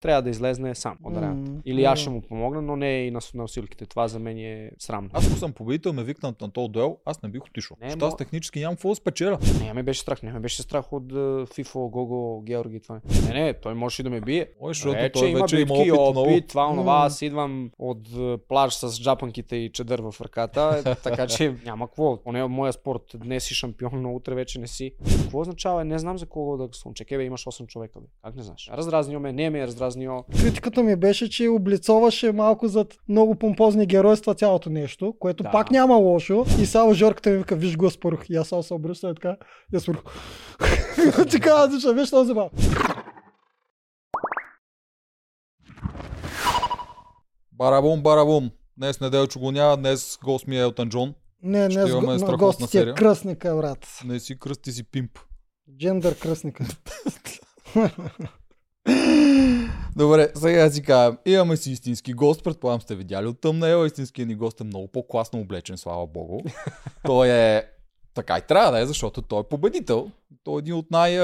трябва да излезне сам от М, арената. Или аз ще му помогна, но не и на, на усилките. Това за мен е срамно. Аз ако съм победител, ме викнат на този дуел, аз не бих отишъл. Не, Защото аз технически нямам какво да спечеля. Не ме беше страх, не ме беше страх от uh, FIFO, Гого, Георги това. Не, не, той може и да ме бие. Ой, защото Вече той има вече има битки, опит, опит, много. това, онова, М. аз идвам от е, плаж с джапанките и чедър в ръката, е, така че няма какво. Поне в моя спорт днес си шампион, но утре вече не си. Какво означава? Не знам за кого да слънче. Бе, имаш 8 човека. Бе. Как не знаеш? Раздразнил ме, не ме е раздразнил. Критиката ми беше, че облицоваше малко зад много помпозни геройства цялото нещо, което Да. пак няма лошо. И само Жорката ми вика, виж го спорух. И аз само се обръщам така. Аз спорух. Ти казваш, защо виж този бал. Барабум, барабум. Днес Неделчо го няма, днес гост ми е Елтън Джон. Не, не, с го- страхотна гостите е кръстника, брат. Не си кръсти си пимп. Джендър кръстника. Добре, сега си кажем. Имаме си истински гост, предполагам сте видяли от тъмна ела. Истинският ни гост е много по-класно облечен, слава богу. той е така и трябва да е, защото той е победител. Той е един от най,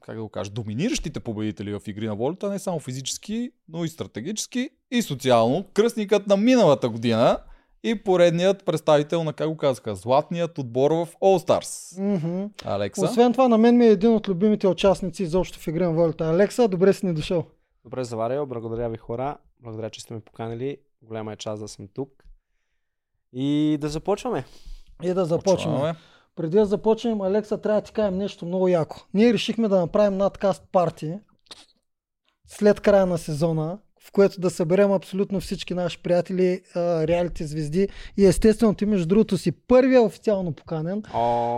как да го кажа, доминиращите победители в игри на волята, не само физически, но и стратегически и социално. Кръстникът на миналата година и поредният представител на, как го казаха, златният отбор в All Stars. Мгм. Алекса. Освен това, на мен ми е един от любимите участници изобщо в игра на волята. Алекса, добре си ни дошъл. Добре заварил, благодаря ви хора. Благодаря, че сте ме поканили. Голяма е част да съм тук. И да започваме. И да започнем. Почваме. Преди да започнем, Алекса, трябва да ти кажем нещо много яко. Ние решихме да направим надкаст парти след края на сезона, в което да съберем абсолютно всички наши приятели, а, реалити звезди и естествено ти между другото си първия официално поканен.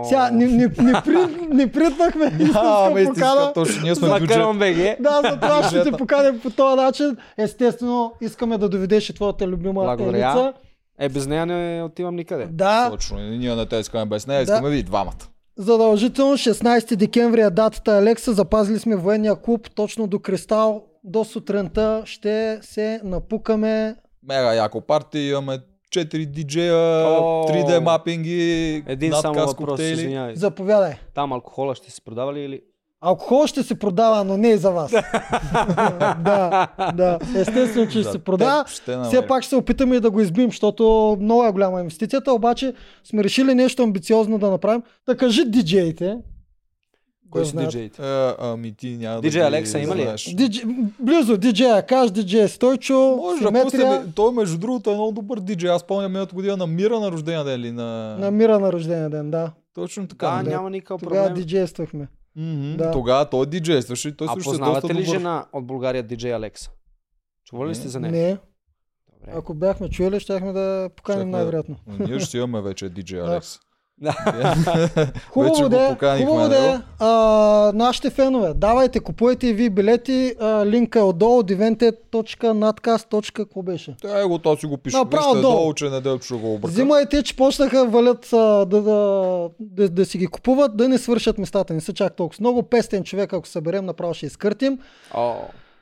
Сега не, не, не, при, не притнахме истинска покана. точно ние сме бюджет. БГ. Да, за това ще те поканем по този начин. Естествено, искаме да доведеш и твоята любима Благодаря. Елица. Е, без нея не отивам никъде. Да, Точно. И ние не те искаме без нея, Да. искаме ви двамата. Задължително 16 декември е датата Алекса. Запазили сме военния клуб точно до Кристал. До сутринта ще се напукаме. Мега яко парти, имаме 4 диджея, О. 3D мапинги, Един само въпрос, коктейли. извинявай. Заповядай. Там алкохола ще се продава ли или? Алкохол ще се продава, но не и за вас. да, да. Естествено, че ще се продава. ще. Все пак ще се опитаме и да го избим, защото много е голяма инвестицията, обаче сме решили нещо амбициозно да направим. Да кажи диджеите. Кой да са? Е, ами ти няма Диджей да ги Алекса има ли? Дидж... Близо, диджея Каш, диджея Стойчо, Може да Симетрия, пуснем. Той между другото е много добър диджей. Аз помня миналата година на Мира на рождения ден или на... на мира на рождения ден, да. Точно така. Да, да. няма никакъв Тогава проблем. диджействахме. Мгм. Да. Тогава той диджействаше и той А също е доста познавате ли жена от България диджей Алекса? Чували ли сте за нея? Не, Добре. ако бяхме чуели, щяхме да поканим най-вероятно. Ние ще си имаме вече диджей Да. Хубаво да е, хубаво нали? да е. Нашите фенове, давайте, купувайте и ви билети. А, линка е отдолу, divented.nadcast.co беше. Той го, то си го пише. Направо Вижте долу. че неделчо ще го обърка. Взимайте, че почнаха валят а, да, да, да, да, си ги купуват, да не свършат местата. Не са чак толкова много. 500 човека, ако съберем, направо ще изкъртим.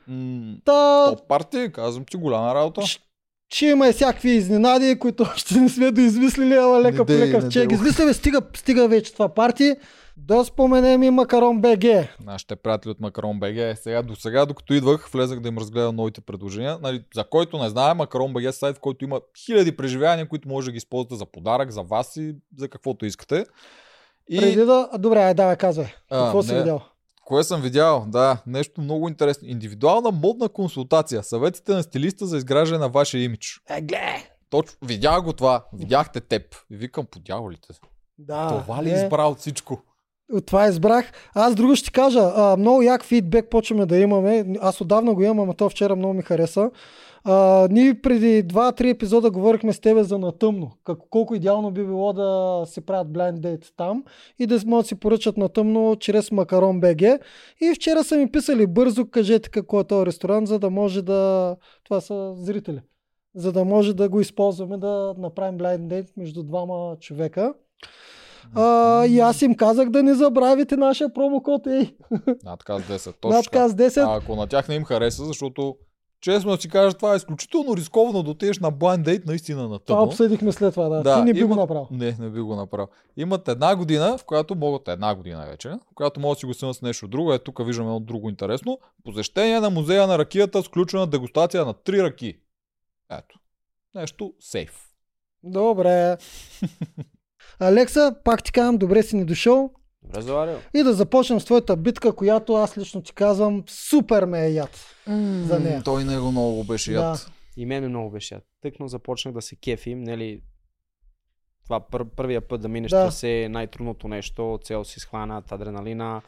М, Та, Топ парти, казвам ти, голяма работа. Ш- ще има и всякакви изненади, които още не сме доизмислили, ама лека по лека че дей. ги измисляме, стига, стига вече това парти. Да споменем и Макарон БГ. Нашите приятели от Макарон БГ. Сега, до сега, докато идвах, влезах да им разгледам новите предложения. Нали, за който не знае, Макарон БГ е сайт, в който има хиляди преживявания, които може да ги използвате за подарък, за вас и за каквото искате. И Преди да... а, Добре, ай, давай, казвай. А, Какво си не. видял? Кое съм видял? Да, нещо много интересно. Индивидуална модна консултация. Съветите на стилиста за изграждане на вашия имидж. Е, гле! Точно, видях го това. Видяхте теб. И викам по дяволите. Да, това ли не. избра от всичко? Това избрах. Аз друго ще кажа. А, много як фидбек почваме да имаме. Аз отдавна го имам, ама то вчера много ми хареса. А, ние преди 2-3 епизода говорихме с тебе за натъмно. Как, колко идеално би било да се правят blind date там и да могат да си поръчат на тъмно чрез Макарон БГ. И вчера са ми писали бързо, кажете какво е този ресторант, за да може да... Това са зрители. За да може да го използваме да направим blind date между двама човека. А, и аз им казах да не забравите нашия промокод. Ей, Надказ 10. Точно надказ 10. А ако на тях не им хареса, защото честно да си кажа, това е изключително рисковано да отидеш на blind date наистина на Това тъмно. обсъдихме след това, да. Ти не би го имат- направил. Не, не би го направил. Имат една година, в която могат, една година вече, в която могат да си го сънат с нещо друго. Е, тук виждаме едно друго интересно. Посещение на музея на ракията с включена дегустация на три ръки. Ето. Нещо сейф. Добре. Алекса, пак ти казвам, добре си ни дошъл. Добре заварил. И да започнем с твоята битка, която аз лично ти казвам, супер ме е яд. За нея. Той него много беше Да. яд. И мен ми много беше. яд. Тъкно започнах да се кефим, нали, това пър, първия път да минеш Да. да. трасе е най-трудното нещо, цел си схванат, адреналина,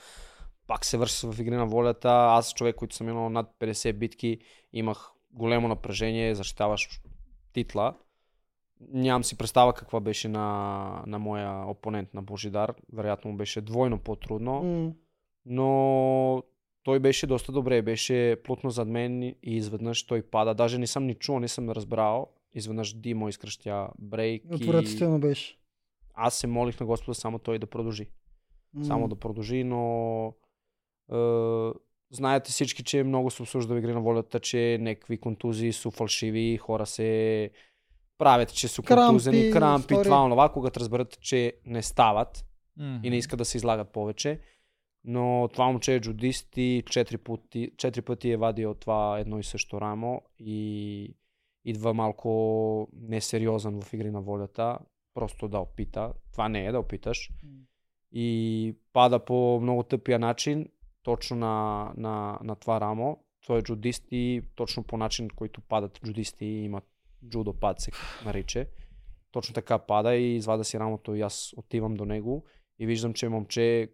пак се върши в игри на волята. Аз човек, който съм имал над 50 битки, имах големо напрежение, защитаваш титла. Нямам си представа каква беше на, на моя опонент на Божидар. Вероятно му беше двойно по-трудно М, но той беше доста добре, беше плътно зад мен и изведнъж той пада. Даже не съм ни чул, не съм разбрал. Изведнъж Димо изкръщя брейк и Отвратително беше. аз се молих на Господа само той да продължи. М. Само да продължи, но е, знаете всички, че много се обсужда в игри на волята, че някакви контузии са фалшиви, хора се правят, че са Крампи, контузени, крампи, истории. това, онова, когато разберат, че не стават, Мгм. и не искат да се излагат повече. Но това момче е джудист и четири пъти, четири пъти е вадил това едно и също рамо и идва малко несериозен в игри на волята, просто да опита. Това не е да опиташ. И пада по много тъпия начин, точно на, на, на това рамо. Той е джудист и точно по начин, който падат джудисти и имат джудопад се нарича. Точно така пада и извада си рамото и аз отивам до него и виждам, че момче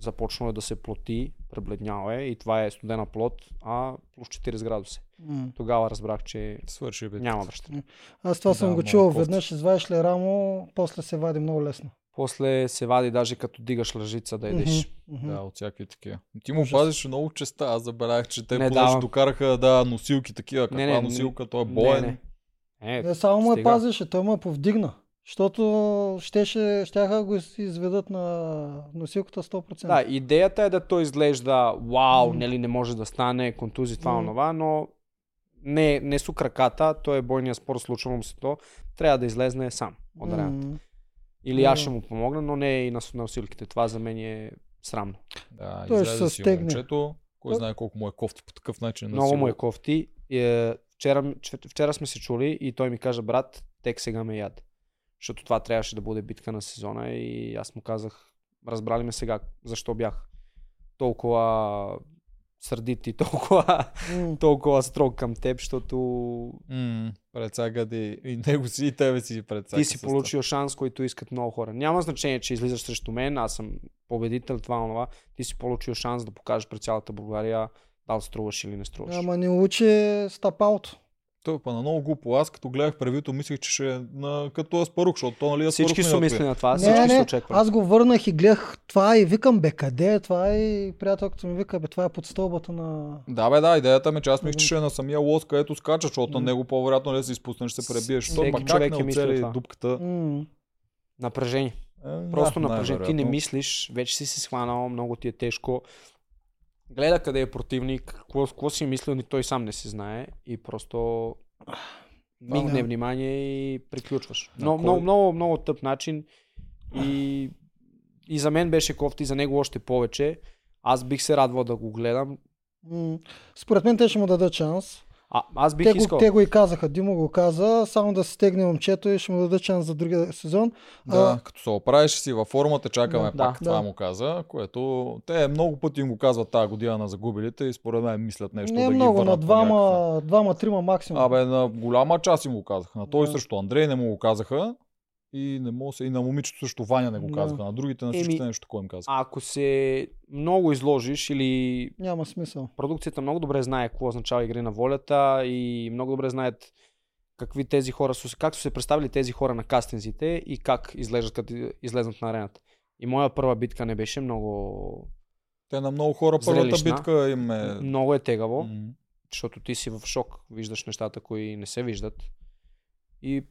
започнало е да се плоти, пребледняло е и това е студена плод, а плюс 40 градуса. М. Тогава разбрах, че Свърши бе. няма връщане. Аз това Да, съм го чувал. Веднъж извадиш ли рамо, после се вади много лесно. После се вади даже като дигаш лъжица да едеш. Мгм, мгм. Да, от всякакви такива. Ти му пазиш много честа. Аз забелязах, че те Не докараха да, носилки такива. Каква Не, не, носилка? Той е Не, боен. не. Е, Не само му е стига. пазеше, той му е повдигна. Защото щеше, щяха го из- изведат на носилката 100%. Да, идеята е да той изглежда вау, М. нали не може да стане, контузи, това, М. онова, но не, не су краката, той е бойния спор, случва му се то, трябва да излезне сам от арената. Или аз ще му помогна, но не и на, на усилките. Това за мен е срамно. Да, Той ще излезе се стегне. момчето. Кой знае колко му е кофти по такъв начин. Много му е кофти. Е, вчера, вчера, вчера сме се чули и той ми каже, брат, тек сега ме яд. Защото това трябваше да бъде битка на сезона и аз му казах, разбрали ме сега, защо бях толкова сърдит и толкова, М. толкова строг към теб, защото М, Предсага ти и него си, и тебе си предсага. ти си получил шанс, който искат много хора. Няма значение, че излизаш срещу мен, аз съм победител, това, онова. Ти си получил шанс да покажеш пред цялата България дали струваш или не струваш. Ама не учи стапалто. Той па на много глупо. Аз като гледах превюто, мислех, че ще е на... като Аспарух, защото то нали Аспарух Всички са е мисли на това, Не, всички се не, очакват. аз го върнах и гледах това и викам, бе, къде е това? И приятелката ми вика, бе, това е под стълбата на... Да, бе, да, идеята ми е, че аз мисля, че ще е на самия лост, където скача, защото на М. него по-вероятно не се изпуснеш, ще се пребиеш. Всеки пак човек не е мислил оцели това. дупката. М. Напрежение. Е, Просто да, напрежение. Ти не мислиш, вече си се схванал, много ти е тежко. Гледа къде е противник, какво, какво си мислил, ни той сам не си знае и просто мигне няма. внимание и приключваш. Но, кой- много, много, много тъп начин и, и за мен беше кофти, за него още повече. Аз бих се радвал да го гледам. Според мен те ще му дадат шанс. А, аз бих Те го, искал. те го и казаха, Димо го каза, само да се стегне момчето и ще му дадат шанс за другия сезон. Да, като се оправиш си във формата, чакаме Да, пак да. това Да. му каза, което те много пъти им го казват тази година на загубилите и според мен мислят нещо не да много, ги на върнат някаква- двама, двама, трима максимум. Абе, на голяма част им го казаха. На той Да. срещу Андрей не му го казаха. И, не мога се, и на момичето също Ваня не го Да. казаха. На другите, на всичките Еми, нещо такова им казаха. Ако се много изложиш или Няма смисъл. продукцията много добре знае какво означава игри на волята и много добре знаят какви тези хора са, как са се представили тези хора на кастинзите и как изглеждат като излезнат на арената. И моя първа битка не беше много... Те на много хора първата Зрелищна. битка им е... Много е тегаво, М. защото ти си в шок, виждаш нещата, които не се виждат. И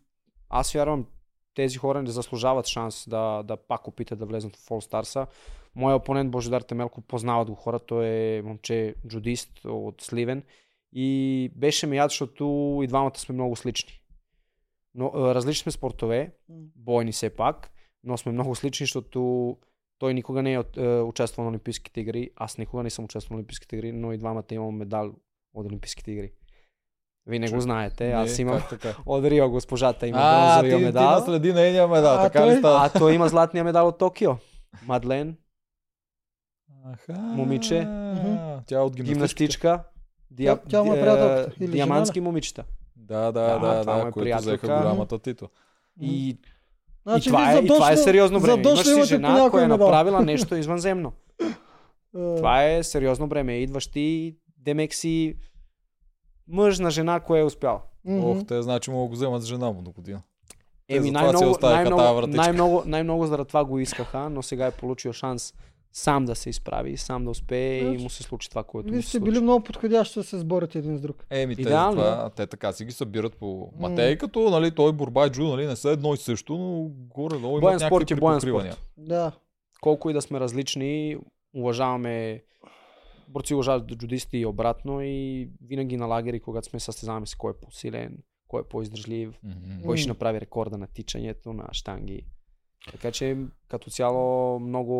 аз вярвам, тези хора не заслужават шанс да, да пак опитат да влезнат в All Stars. Моя опонент Божидар Темелко познават го хора, той е момче джудист от Сливен И беше ми яд, защото и двамата сме много слични. Но, различни сме спортове, бойни все пак, но сме много слични, защото той никога не е е участвал на Олимпийските игри, аз никога не съм участвал на Олимпийските игри, но и двамата имам медал от Олимпийските игри. Вие не го знаете, аз имам Как така? от Рио госпожата има А, бронзовия ти, ти медал. наследи нейния медал, А, така той- ли става? А той има златния медал от Токио. Мадлен, Аха. момиче. Тя е от гимнастичка. диа... Тя- тя му е приятелката. Или диамантски момичета. Да, да, Да, да, да, е които взеха голямата титла. И, Значи, и, това, е, и това е сериозно бреме. Имаш си жена, която е направила нещо извънземно. Е, Това е сериозно бреме. Идваш ти, демек си мъж на жена, кое е успял. мгм. Ох, те значи мога да го вземат с жена му до година. Еми, най-много, най-много, най-много, най-много заради това го искаха, но сега е получил шанс сам да се изправи, сам да успее и Значи, му се случи това, което Вие му се сте случи. били много подходящи да се сборите един с друг. Еми, те, Идеално, това, те така си ги събират по... Ма те като, нали, той борба и джудо, нали, не са едно и също, но горе-долу имат някакви спорт е боен спорт. Да. колко и да сме различни, уважаваме борци уважават джудисти и обратно и винаги на лагери, когато сме състезаваме се кой е по-силен, кой е по-издръжлив, Мгм. кой ще направи рекорда на тичането, на штанги. Така че като цяло много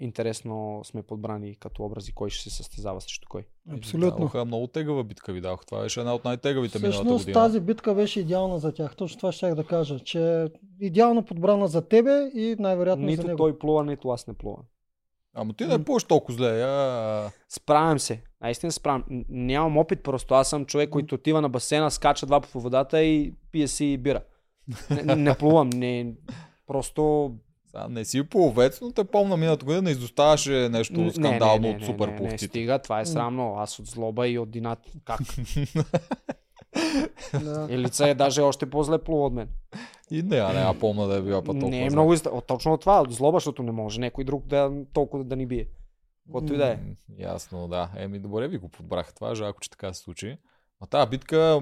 интересно сме подбрани като образи кой ще се състезава срещу кой. Абсолютно. Дадоха много тегава битка ви дадох. Това беше една от най-тегавите миналата Всъщност година. тази битка беше идеална за тях. Точно това ще да кажа, че идеално подбрана за тебе и най-вероятно нито за него. той плува, нито аз не плува. Ама ти не плуваш толкова зле. Я... Справям се. Наистина се справям. Нямам опит просто. Аз съм човек, който отива на басейна, скача два по водата и пие си бира. Не, не плувам. Не, просто Сега не си пловец, но те помня миналата година не изоставаше нещо Не, скандално не, не, от не, супер не, не, пловците. стига, това е срамно. Аз от злоба и от динат. Как? Да. И лица е даже още по-зле плува от мен. И не, а не, а помня да е била път. Не е много из... О, Точно от това, от злоба, защото не може някой друг да толкова да ни бие. Който и да е. Ясно, да. Еми, добре ви го подбрах. Това жалко, че така се случи. А тази битка,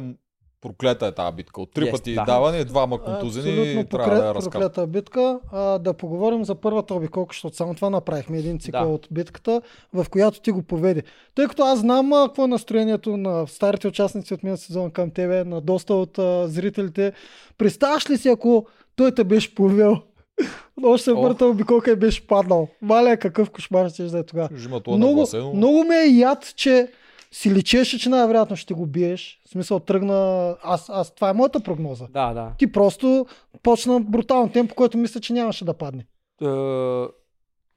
проклета е тази битка. От три Yes, пъти да. даване, двама контузени, Абсолютно трябва да я разкарат. проклета битка. А, да поговорим за първата обиколка, защото само това направихме. Един цикъл Да. от битката, в която ти го поведе. Тъй като аз знам а, какво е настроението на старите участници от миналия сезон към тебе, на доста от а, зрителите. Представяш ли си, ако той те беше повел? Още първата обиколка и беше паднал. Маля, какъв кошмар ще да е тогава. Много, нагласено. много ме е яд, че си личеше, че най-вероятно ще го биеш. В смисъл тръгна... Аз, аз, това е моята прогноза. Да, да. Ти просто почна брутално темпо, който мисля, че нямаше да падне. Е,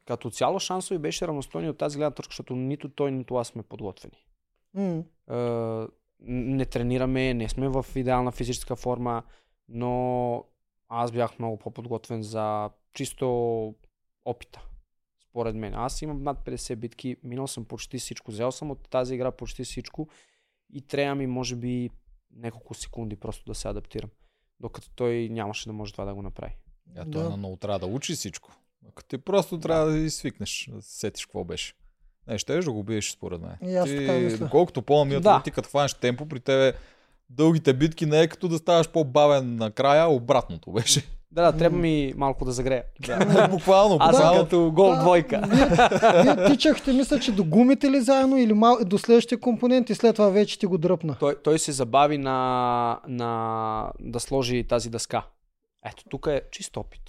като цяло шансови беше равностойни от тази гледна точка, защото нито той, нито аз сме подготвени. М. Е, не тренираме, не сме в идеална физическа форма, но аз бях много по-подготвен за чисто опита. Според мен. Аз имам над 50 битки, минал съм почти всичко, взел съм от тази игра почти всичко и трябва ми може би няколко секунди просто да се адаптирам. Докато той нямаше да може това да го направи. А той Да. да. много трябва да учи всичко. Ако ти просто трябва да свикнеш, да се сетиш какво беше. Не, ще да го биеш според мен. И аз ти, така мисля. доколкото по-намият, Да. да. ти като хванеш темпо, при тебе дългите битки не е като да ставаш по-бавен накрая, обратното беше. Да, да, трябва ми малко да загрея. Да. буквално, Аз съм буквално. като гол Да, двойка. Вие, вие тичахте, мисля, че до гумите ли заедно или мал... до следващия компонент и след това вече ти го дръпна. Той, той се забави на, на да сложи тази дъска. Ето, тук е чист опит.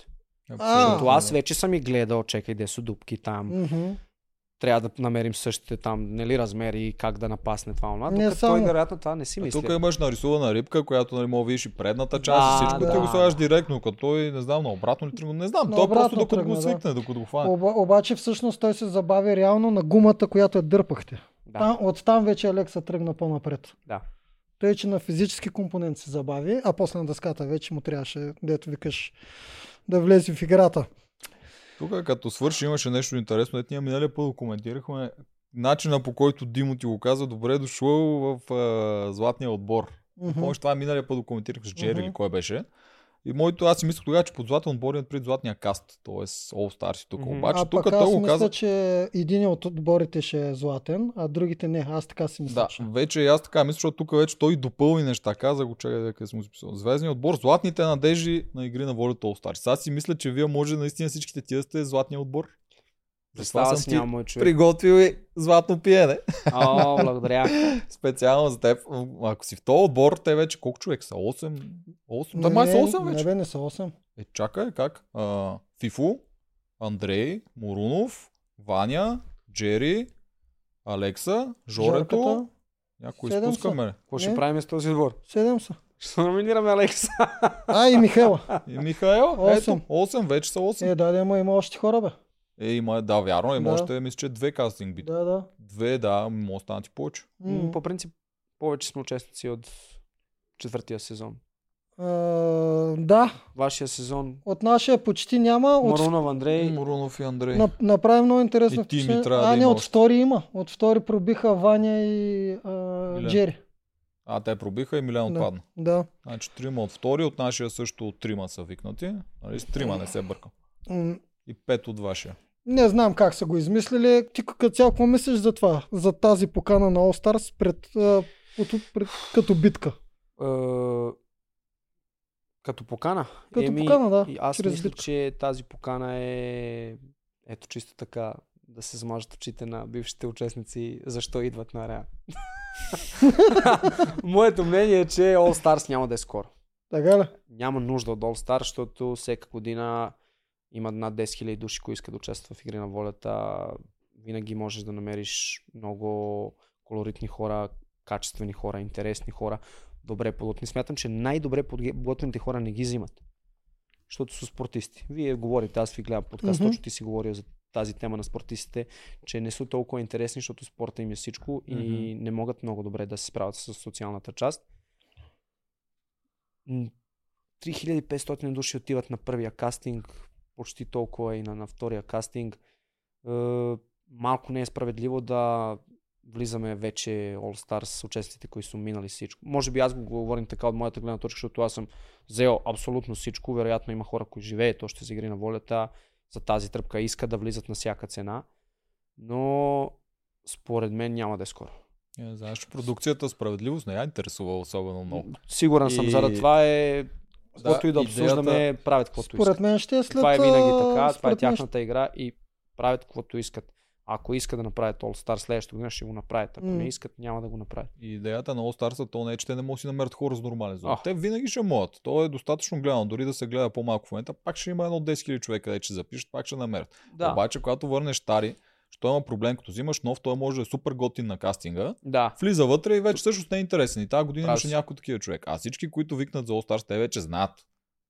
А. Защото аз вече съм и гледал, чекай, де са дупки там. Мгм. Трябва да намерим същите там, нали, размери и как да напасне това. онова. Не Докато само. той вероятно това не си А мисли. тук имаш нарисувана рибка, която нали, мога да видиш и предната част Да, и всичко, да. ти го слагаш директно, като той, не знам, на обратно ли тръгна, не знам, На той просто обратно докато тръгна, го да. свикне, докато го хване. Оба, обаче всъщност той се забави реално на гумата, която я дърпахте. Да. Там, оттам вече Алекса тръгна по-напред. Да. Той, че на физически компонент се забави, а после на дъската вече му трябваше, дето викаш, да влезе в играта. Тук като свърши имаше нещо интересно, ето ние миналия път го коментирахме. Начина по който Димо ти го каза, добре е дошъл в а, златния отбор. Мгм. Помниш това миналия път го коментирахме с Джери или кой беше. И моето, аз си мислях тогава, че под златен отбор имат пред златния каст, т.е. All Stars и тук. Мгм. Обаче а тук пък той аз го мисля, каза, че един от отборите ще е златен, а другите не. Аз така си мисля. Да, че. вече и аз така мисля, защото тук вече той допълни неща. Каза го, чакай да къде съм записал. Звездният отбор, златните надежди на игри на волята All Stars. Аз си мисля, че вие може наистина всичките тия сте златния отбор. Представа си няма мой човек. Приготвил и златно пиене. О, благодаря. Специално за теб. Ако си в този отбор, те вече колко човек са? 8? 8? Да, май са 8 Не, вече. бе, не са 8. Е, чакай, как? А, Фифо, Андрей, Морунов, Ваня, Джери, Алекса, Жорето. Жарката. Някой изпускаме? Какво ще Не. правим с този отбор? 7 са. Ще номинираме Алекса. А, и Михайла. И Михаел, Осем. ето, 8, вече са 8. Е, да, да, има, има още хора, бе. Е, има, да, вярно, има Да. още, мисля, че две кастинг бит. Да, да. Две, да, може да станат и повече. М. По принцип, повече сме участници от четвъртия сезон. А, да, Вашия сезон от нашия почти няма. От, Марунов, Андрей, Морунов и Андрей. на, направи много интересно. И ти ми трябва да а, не, има от втори има. От втори пробиха Ваня и а. Джери. А, те пробиха и Милен Да. отпадна. Да. Значи трима от втори, от нашия също от трима са викнати. Нали, с трима не се бъркам. И пет от вашия. Не знам как са го измислили. Ти като цяло какво мислиш за това? За тази покана на All Stars пред, от- пред, като битка? като покана. Като покана, да, аз мисля, битка. че тази покана е ето чисто така да се замажат очите на бившите участници, защо идват на Реал. Моето мнение е, че All Stars няма да е скоро. Така ли? Няма нужда от All Stars, защото всека година има над 10 000 души, които искат да участват в Игри на волята. Винаги можеш да намериш много колоритни хора, качествени хора, интересни хора, добре подготвени. Смятам, че най-добре подготвените хора не ги взимат. Защото са спортисти. Вие говорите, аз ви гледам подкаст, Мгм. точно ти си говорил за тази тема на спортистите, че не са толкова интересни, защото спорта им е всичко и Мгм. не могат много добре да се справят с социалната част. М, 3500 души отиват на първия кастинг, почти толкова и на, на втория кастинг. Е, малко не е справедливо да влизаме вече All Stars с участниците, които са минали всичко. Може би аз го говорим така от моята гледна точка, защото аз съм взел абсолютно всичко. Вероятно има хора, които живеят още за игри на волята, за тази тръпка искат да влизат на всяка цена. Но според мен няма да е скоро. Не, знаеш, продукцията справедливост не я интересува особено много. Сигурен съм, И- заради това е каквото и да идеята- обсуждаме, правят каквото искат. Според мен ще е след... Това е винаги така, това е мен тяхната игра и правят каквото искат. Ако искат да направят All Star следващата година, ще го направят. Ако М. не искат, няма да го направят. И идеята на All Stars то не е, че те не могат да си намерят хора с нормален зон. А. Те винаги ще могат. То е достатъчно гледано. Дори да се гледа по-малко в момента, пак ще има едно 10 000 човека, където ще запишат, пак ще намерят. Да, Обаче, когато върнеш стари, що има проблем, като взимаш нов, той може да е супер готин на кастинга. да. Влиза вътре и вече всъщност не е интересен. И тази година имаше си. някои такива човек. А всички, които викнат за All Stars, те вече знаят.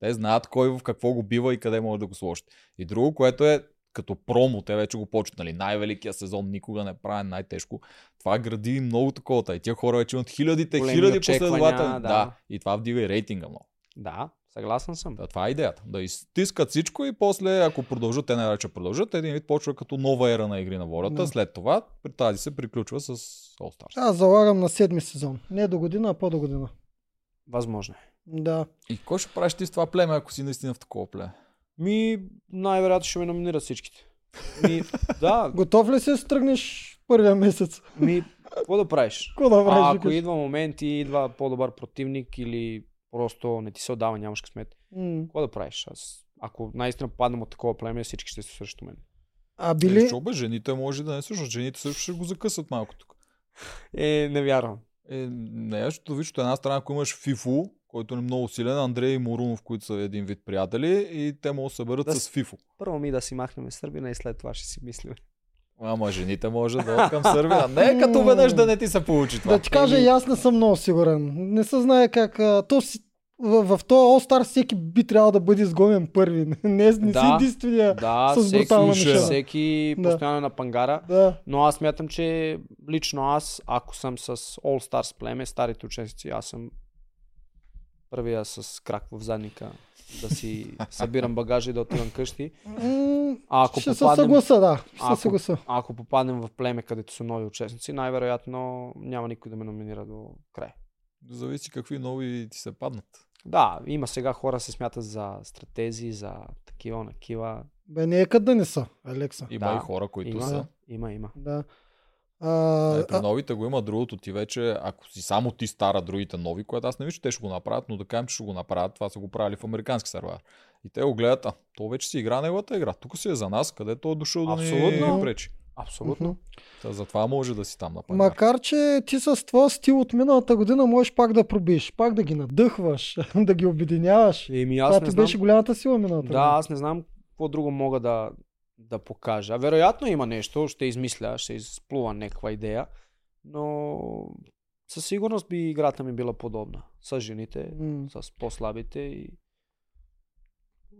Те знаят кой в какво го бива и къде може да го сложат. И друго, което е като промо, те вече го почват, нали, най-великия сезон, никога не правен, най-тежко. Това гради много такова. И тия хора вече имат хилядите, Големи хиляди последователи. да. Да. И това вдига и рейтинга много. Да, съгласен съм. Да, това е идеята. Да изтискат всичко и после, ако продължат, те най-вече продължат, един вид почва като нова ера на игри на волята. Да. След това, при тази се приключва с All Stars. Аз залагам на седми сезон. Не до година, а по-до година. Възможно е. Да. И кой ще правиш ти с това племе, ако си наистина в такова племе? Ми, най-вероятно ще ме номинират всичките. Ми, да, Готов ли си да се тръгнеш първия месец? ми, какво да правиш? Какво да правиш? А, ако идва момент и идва по-добър противник или просто не ти се отдава, нямаш късмет, М. какво да правиш? Аз, ако наистина паднем от такова племе, всички ще са срещу мен. А Били... Що бе, жените може да не слушат. Жените също ще го закъсат малко тук. Е, не вярвам. Е, не, защото виж, от една страна, ако имаш Фифо, който е много силен, Андрей и Морунов, които са един вид приятели, и те могат да се съберат Да с- Фифо. Първо ми да си махнем Сърбина и след това ще си мислим. Ама жените може да от към Сърбия. Не като веднъж да не ти се получи това. Да ти кажа, и аз не съм много сигурен. Не се знае как... А, то си... В, в този All Star всеки би трябвало да бъде изгонен първи. Не, не си Да. единствения. Да, С всеки, брутална мишена. всеки Да. постоянно е на пангара. Да. Но аз смятам, че лично аз, ако съм с All Stars племе, старите участници, аз съм първия с крак в задника да си събирам багажа и да отивам къщи. А ако ще се попаднем, съгласа, да. Ще Ако- се съгласа. ако попаднем в племе, където са нови участници, най-вероятно няма никой да ме номинира до край. Зависи какви нови ти се паднат. Да, има сега хора се смятат за стратези, за такива, накива. Бе, не е къде да не са, Алекса. Има Да, и хора, които Има, са. има, има. Да. А, Е, при а, новите го има другото ти вече, ако си само ти стара другите нови, което аз не виждам, че те ще го направят, но да кажем, че ще го направят, това са го правили в американски сервер. И те го гледат, а, то вече си игра неговата игра. Тук си е за нас, където е дошъл да ни Абсолютно. пречи. Абсолютно. Та, затова може да си там на пазар. Макар, че ти с твоя стил от миналата година можеш пак да пробиш, пак да ги надъхваш, да ги обединяваш. Еми аз Това не ти знам. беше голямата сила миналата Да, година. аз не знам какво друго мога да, да покажа. Вероятно има нещо, ще измисля, ще изплува някаква идея, но със сигурност би играта ми била подобна. С жените, М. с по-слабите и...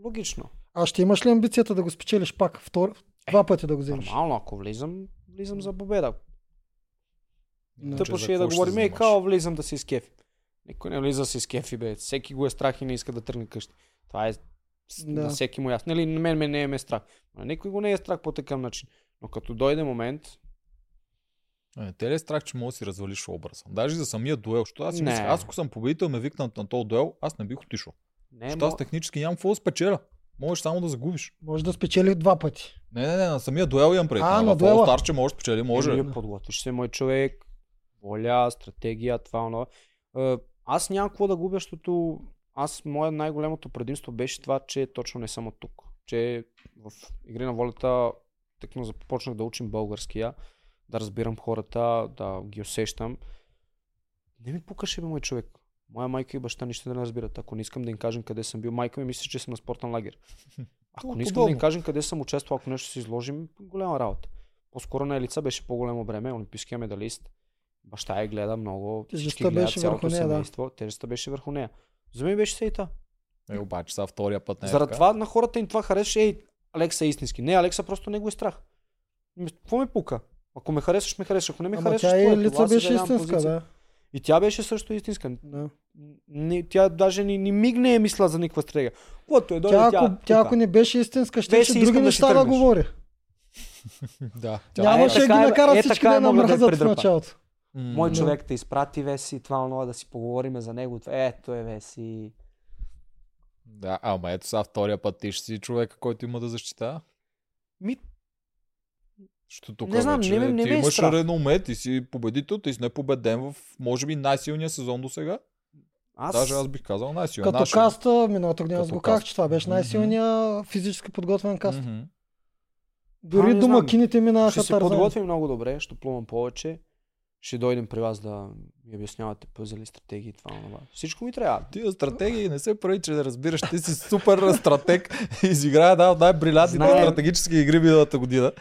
Логично. А ще имаш ли амбицията да го спечелиш пак втор... два пъти да го вземеш? Нормално, ако влизам, влизам за победа. Да. Тъпо ще е да говорим, занимаваш? као, влизам да се изкефи. Никой не влиза да се изкефи, бе. Всеки го е страх и не иска да тръгне къщи. Това е Да. на всеки му ясно. Нали, на мен ме не е ме страх. На никой го не е страх по такъв начин. Но като дойде момент, Е, те ли е страх, че може да си развалиш образа? Даже за самия дуел, защото аз си Не. мисля, аз ако съм победител, ме викнат на този дуел, аз не бих отишъл. не е Защото аз технически нямам какво да спечеля. Можеш само да загубиш. Може да спечели два пъти. Не, не, не, на самия дуел имам пред. А, А, на дуела. All Star, че може да спечели, може. Еми, подготвиш се, мой човек. Воля, стратегия, това, оно. Е, Аз нямам какво да губя, защото аз, мое най-голямото предимство беше това, че точно не съм от тук. Че в Игри на волята тъкно започнах да учим българския, да разбирам хората, да ги усещам. Не ми пукаше, бе, мой човек. Моя майка и баща нищо да не разбират. Ако не искам да им кажем къде съм бил, майка ми мисли, че съм на спортен лагер. Ако не искам да им кажем къде съм участвал, ако нещо се изложим, голяма работа. По-скоро на лица беше по-голямо време, олимпийския медалист. Баща я гледа много, Тежестта беше върху нея, да. Тежестта беше върху нея. За мен беше сейта. Е, обаче са втория път не е Заради това на хората им това харесваше. Ей, Алекса е истински. Не, Алекса просто не го е страх. Какво ме пука? Ако ме харесваш, ме харесваш. Ако не ме Ама харесваш, тя и е? лица беше истинска, да. И тя беше също истинска. да. Не, тя даже ни, ни миг не е мисля за никаква стратегия. Каквото е, дойде Тя, тя, ако, тя пука. ако не беше истинска, ще искам други да неща да тръгнеш. говори. Да. Нямаше е, да ги е, накара е, всички да е, да намразят в началото. Мой Да. човек те изпрати Веси, това онова да си поговориме за него. Ето е Веси. Да, ама ето сега втория път ти ще си човека, който има да защитава. Ми, Защото тук Не знам, вече не не ти ме е имаш реноме, ти си победител, ти си не победен в, може би, най-силния сезон до сега. аз... Даже аз бих казал най-силен. Като Нашия. каста, миналата година аз го казах, че това беше Мгм. най-силният физически подготвен каст. Мгм. Дори А, не домакините минаха Ще се подготвим много добре, ще плувам повече. Ще дойдем при вас да ми обяснявате пъзели, стратегии, това, това. Всичко ми трябва. Тия стратегии не се прави, че да разбираш. Ти си супер стратег. Изигра една от най-брилянтните стратегически игри миналата година.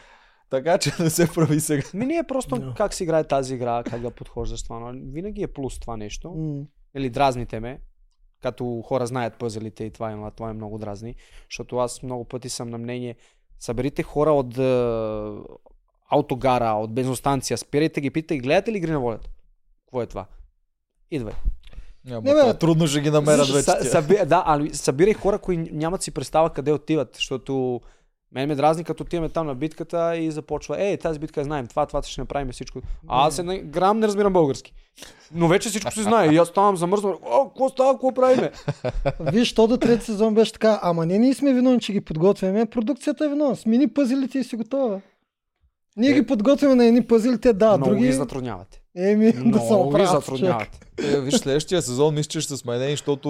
Така че не се прави сега. Ми не е просто Да. как се играе тази игра, как да подхождаш това. Но винаги е плюс това нещо. М. Или дразните ме, като хора знаят пъзелите и това, има, това е много дразни. Защото аз много пъти съм на мнение, съберите хора от автогара, от бензостанция, спирайте ги, питайте, гледате ли игри на волята? Какво е това? Идвай. Няма, Не, бе, трудно ще ги намерят вече. Са- съби... Да, ами събирай хора, които нямат си представа къде отиват, защото мен ме дразни, като отиваме там на битката и започва, ей, тази битка я знаем, това, това ще направим всичко. А аз една грам не разбирам български. Но вече всичко се знае. И аз ставам замръзнал. О, какво става, какво правиме? Виж, то до трети сезон беше така, ама не ние сме виновни, че ги подготвяме, продукцията е виновна. Смени пъзелите и си готова. Ние Е. ги подготвяме на едни пъзели, те да, Много други... ги затруднявате. Еми, да се Много ги затруднявате. Е, виж, следващия сезон мисля, че ще сменени, защото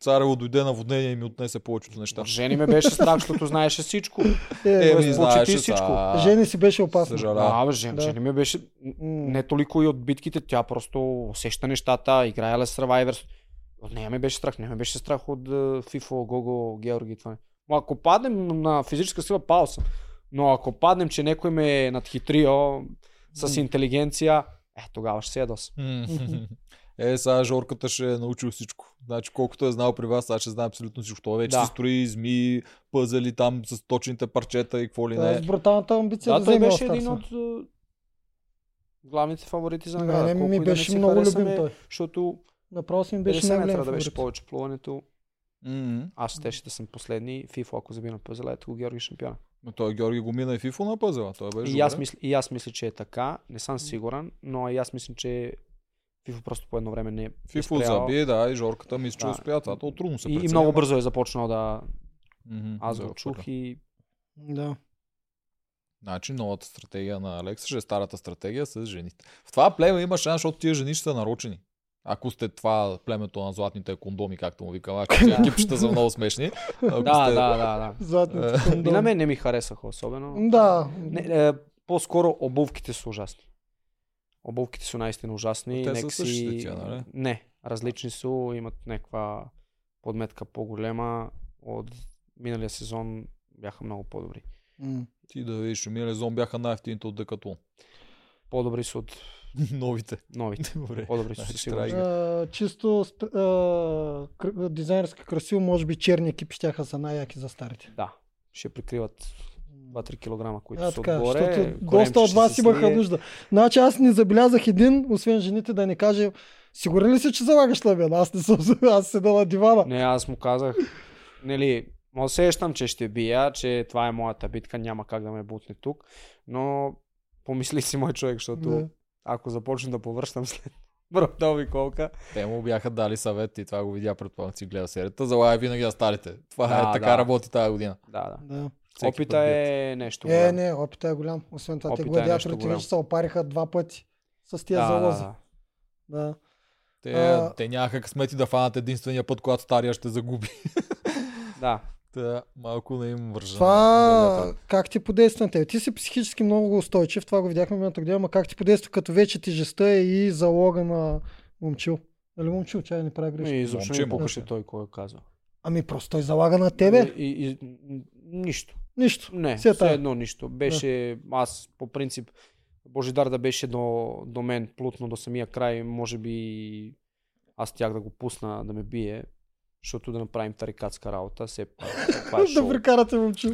царево дойде на воднение и ми отнесе повечето неща. Жени ме беше страх, защото знаеше всичко. Е, Е, ми знаеше всичко. са- Жени си беше опасно. Съжалявам. А, жен, Да. жени ме беше не толкова и от битките, тя просто усеща нещата, играе ли Survivors. От нея ме беше страх, не ме беше страх от е, FIFA, Гого, Георги и това. Ако паднем на физическа сила, пал съм. Но ако паднем, че някой ме е надхитрил с интелигенция, е, тогава ще се ядос. Е, сега Жорката ще е научил всичко. Значи, колкото е знал при вас, сега ще знае абсолютно всичко. Той вече Да. си строи зми, пъзели там с точните парчета и какво ли Това е не. с бруталната амбиция Да, да, той беше един от е, главните фаворити за награда. Мене Колко ми и да не беше много харесаме, любим той. Защото Направо си ми 50 беше метра най-голям да беше повече плуването. Мгм. Аз щеше да съм последни. FIFA, ако заби на пъзела, ето го Георги шампиона. Но той Георги го мина и Фифо на пъзела. Той беше И аз, мисля, и аз мисля, че е така. Не съм сигурен, но и аз мисля, че FIFA просто по едно време не е Фифо заби, да, и Жорката мисля, че Да. успя. Това то трудно се И, и преценява. много бързо е започнал да... Мгм, Аз да го чух и Да. Значи новата стратегия на Алекса ще е старата стратегия с жените. В това племе има шанс, защото тия жени ще са нарочени. Ако сте това племето на златните кондоми, както му викам, ако тия екипчета са много смешни. Ако Да, сте... да, да, да. Златните Е. И кондоми. на мен не ми харесаха особено. Да. Не, е, по-скоро обувките са ужасни. Обувките са наистина ужасни. Те са Нека същите си... тия, нали? Не, различни са, имат някаква подметка по-голема. От миналия сезон бяха много по-добри. Ти да видиш, миналия зон бяха най-ефтините от Декатлон. По-добри са от Новите. новите. Добре. Сигурност. трябва А, чисто а, кр- дизайнерски красиво, може би черни екипи щяха са най-яки за старите. Да, ще прикриват 2-3 кг, които А, са така, отгоре. защото доста от ще вас имаха слие. нужда. Значи аз не забелязах един, освен жените, да не каже Сигурен ли си, че залагаш на мен? Аз не съм, аз седа на дивана. Не, аз му казах, нали, мо сещам, че ще бия, че това е моята битка, няма как да ме бутне тук, но помисли си мой човек, защото Не. Ако започна да повръщам след брутални колка, Те му бяха дали съвет и това го видя предполагам, си гледа серията. Залагай винаги на старите. Това Да, е така да. работи тази година. да, да. Да. Всеки Опита е нещо. Е, голямо. не, опита е голям. Освен това, те Опита е нещо гладиаторите вече се опариха два пъти с тия да, залози. да, Да. Те, А- те нямаха късмети да фанат единствения път, когато стария ще загуби. да. Та, малко не им вържа. Това как ти подейства на теб? Ти си психически много устойчив, това го видяхме миналата година, ама как ти подейства като вече тежестта е и залога на момчил? Нали момчил, чай не прави грешка. И изобщо не момче. той кой е казал. Ами просто той залага на тебе. И, и, и, нищо. Нищо. Не, Все все, тая. едно нищо. Беше, аз по принцип, Божидар да беше до, до мен плутно до самия край, може би аз тях да го пусна да ме бие, защото да направим тарикатска работа. Все пак, това е да прекарате момчил.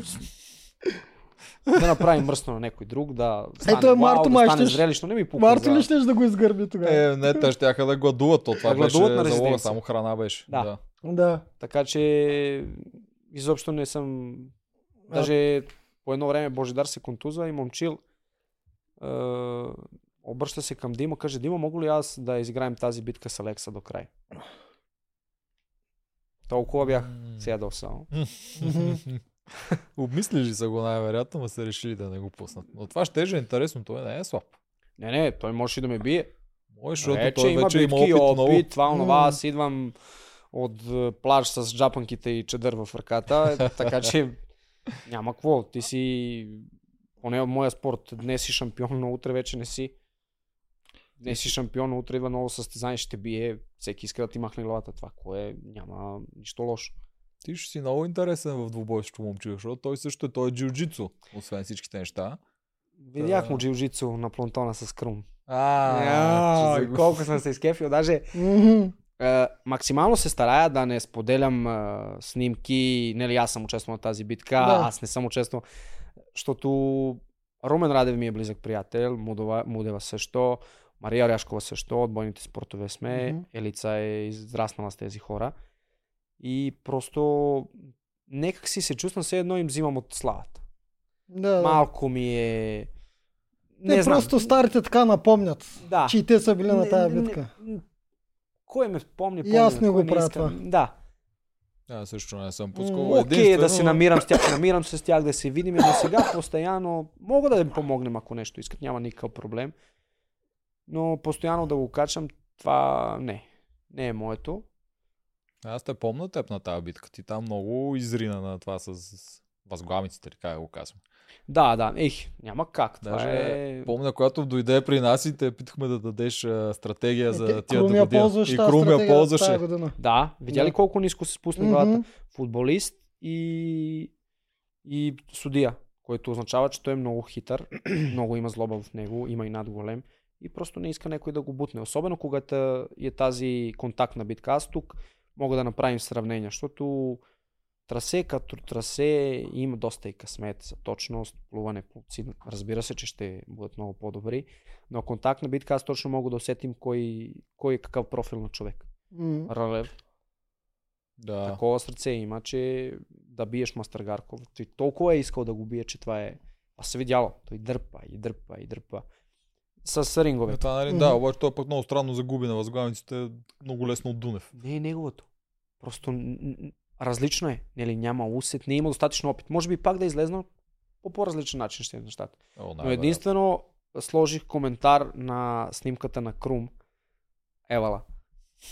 да направим мръсно на някой друг, да стане Ето е вау, Марто да май, стане щеш- зрелищно. Не ми пука Марто за... ли щеш да го изгърби тогава? Е, не, те ще да гладуват. То това Да беше гладуват на залога, само храна беше. Да. Да. Така че изобщо не съм... Даже по едно време Божидар се контузва и момчил е, обръща се към Дима, каже, Дима, мога ли аз да изиграем тази битка с Алекса до край? Толкова бях М. седал само. Обмислили са го най-вероятно, но са решили да не го пуснат. Но това ще е интересно, той не е слаб. Не, не, той може и да ме бие. Може, защото Вече той има вече има опит, опит, много. това, онова, аз идвам от е, плаж с джапанките и чедър в ръката, е, така че няма какво. Ти си, поне в моя спорт, днес си шампион, но утре вече не си. Днес си шампион, утре идва ново състезание, ще бие. Всеки иска да ти махне главата. Това кое няма нищо лошо. Ти ще си много интересен в двубойството момче, защото той също е, той е джиу-джитсу, освен всичките неща. Видях му джиу-джитсу на плантона с крум. А, колко съм се изкефил. Даже. Е, максимално се старая да не споделям е, снимки. Нали, аз съм участвал на тази битка, Да. аз не съм участвал. Защото Румен Радев ми е близък приятел, Мудова, Мудева също, Мария Ряшкова също, от бойните спортове сме. Мгм. Елица е израснала с тези хора. И просто некак си се чувствам все едно им взимам от славата. Да. Малко ми е... Не, знам. просто старите така напомнят, да. че и те са били на Не- тази не- битка. не- Кой ме помни, И помни. аз не го правя това. Да. Аз също не съм пускал. Окей е да се намирам с тях, намирам се с тях да се видим, но сега постоянно мога да им помогнем, ако нещо искат, няма никакъв проблем. Но постоянно да го качам, това не. Не е моето. Аз те помня теб на тази битка. Ти там много изрина на това с, възглавниците, как да го казвам. Да, да, ех, няма как. Това Даже е... Помня, когато дойде при нас и те питахме да дадеш а, стратегия за Е, тия Крум я година. ползваш И Крум я ползваше. Да, видя ли Да. колко ниско се спусна Мгм. главата? Футболист и, и судия, което означава, че той е много хитър, много има злоба в него, има и над голем и просто не иска някой да го бутне. Особено когато е тази контактна битка. Аз тук мога да направим сравнение, защото трасе като трасе има доста и късмет за точност, плуване, пловци. Разбира се, че ще бъдат много по-добри, но контактна битка аз точно мога да усетим кой, кой е какъв профил на човек. М. Рълев, Да. Такова сърце има, че да биеш Мастъргарков. Той толкова е искал да го бие, че това е... Аз се видяло. Той дърпа и дърпа и дърпа. С Е, ринговете. това, нали, да, обаче той пък много странно загуби на възглавниците, много лесно от Дунев. Не е неговото. Просто н- н- различно е. Нали, няма усет, не има достатъчно опит. Може би пак да е излезнал по по-различен начин ще е нещата. О, Но единствено сложих коментар на снимката на Крум. Евала.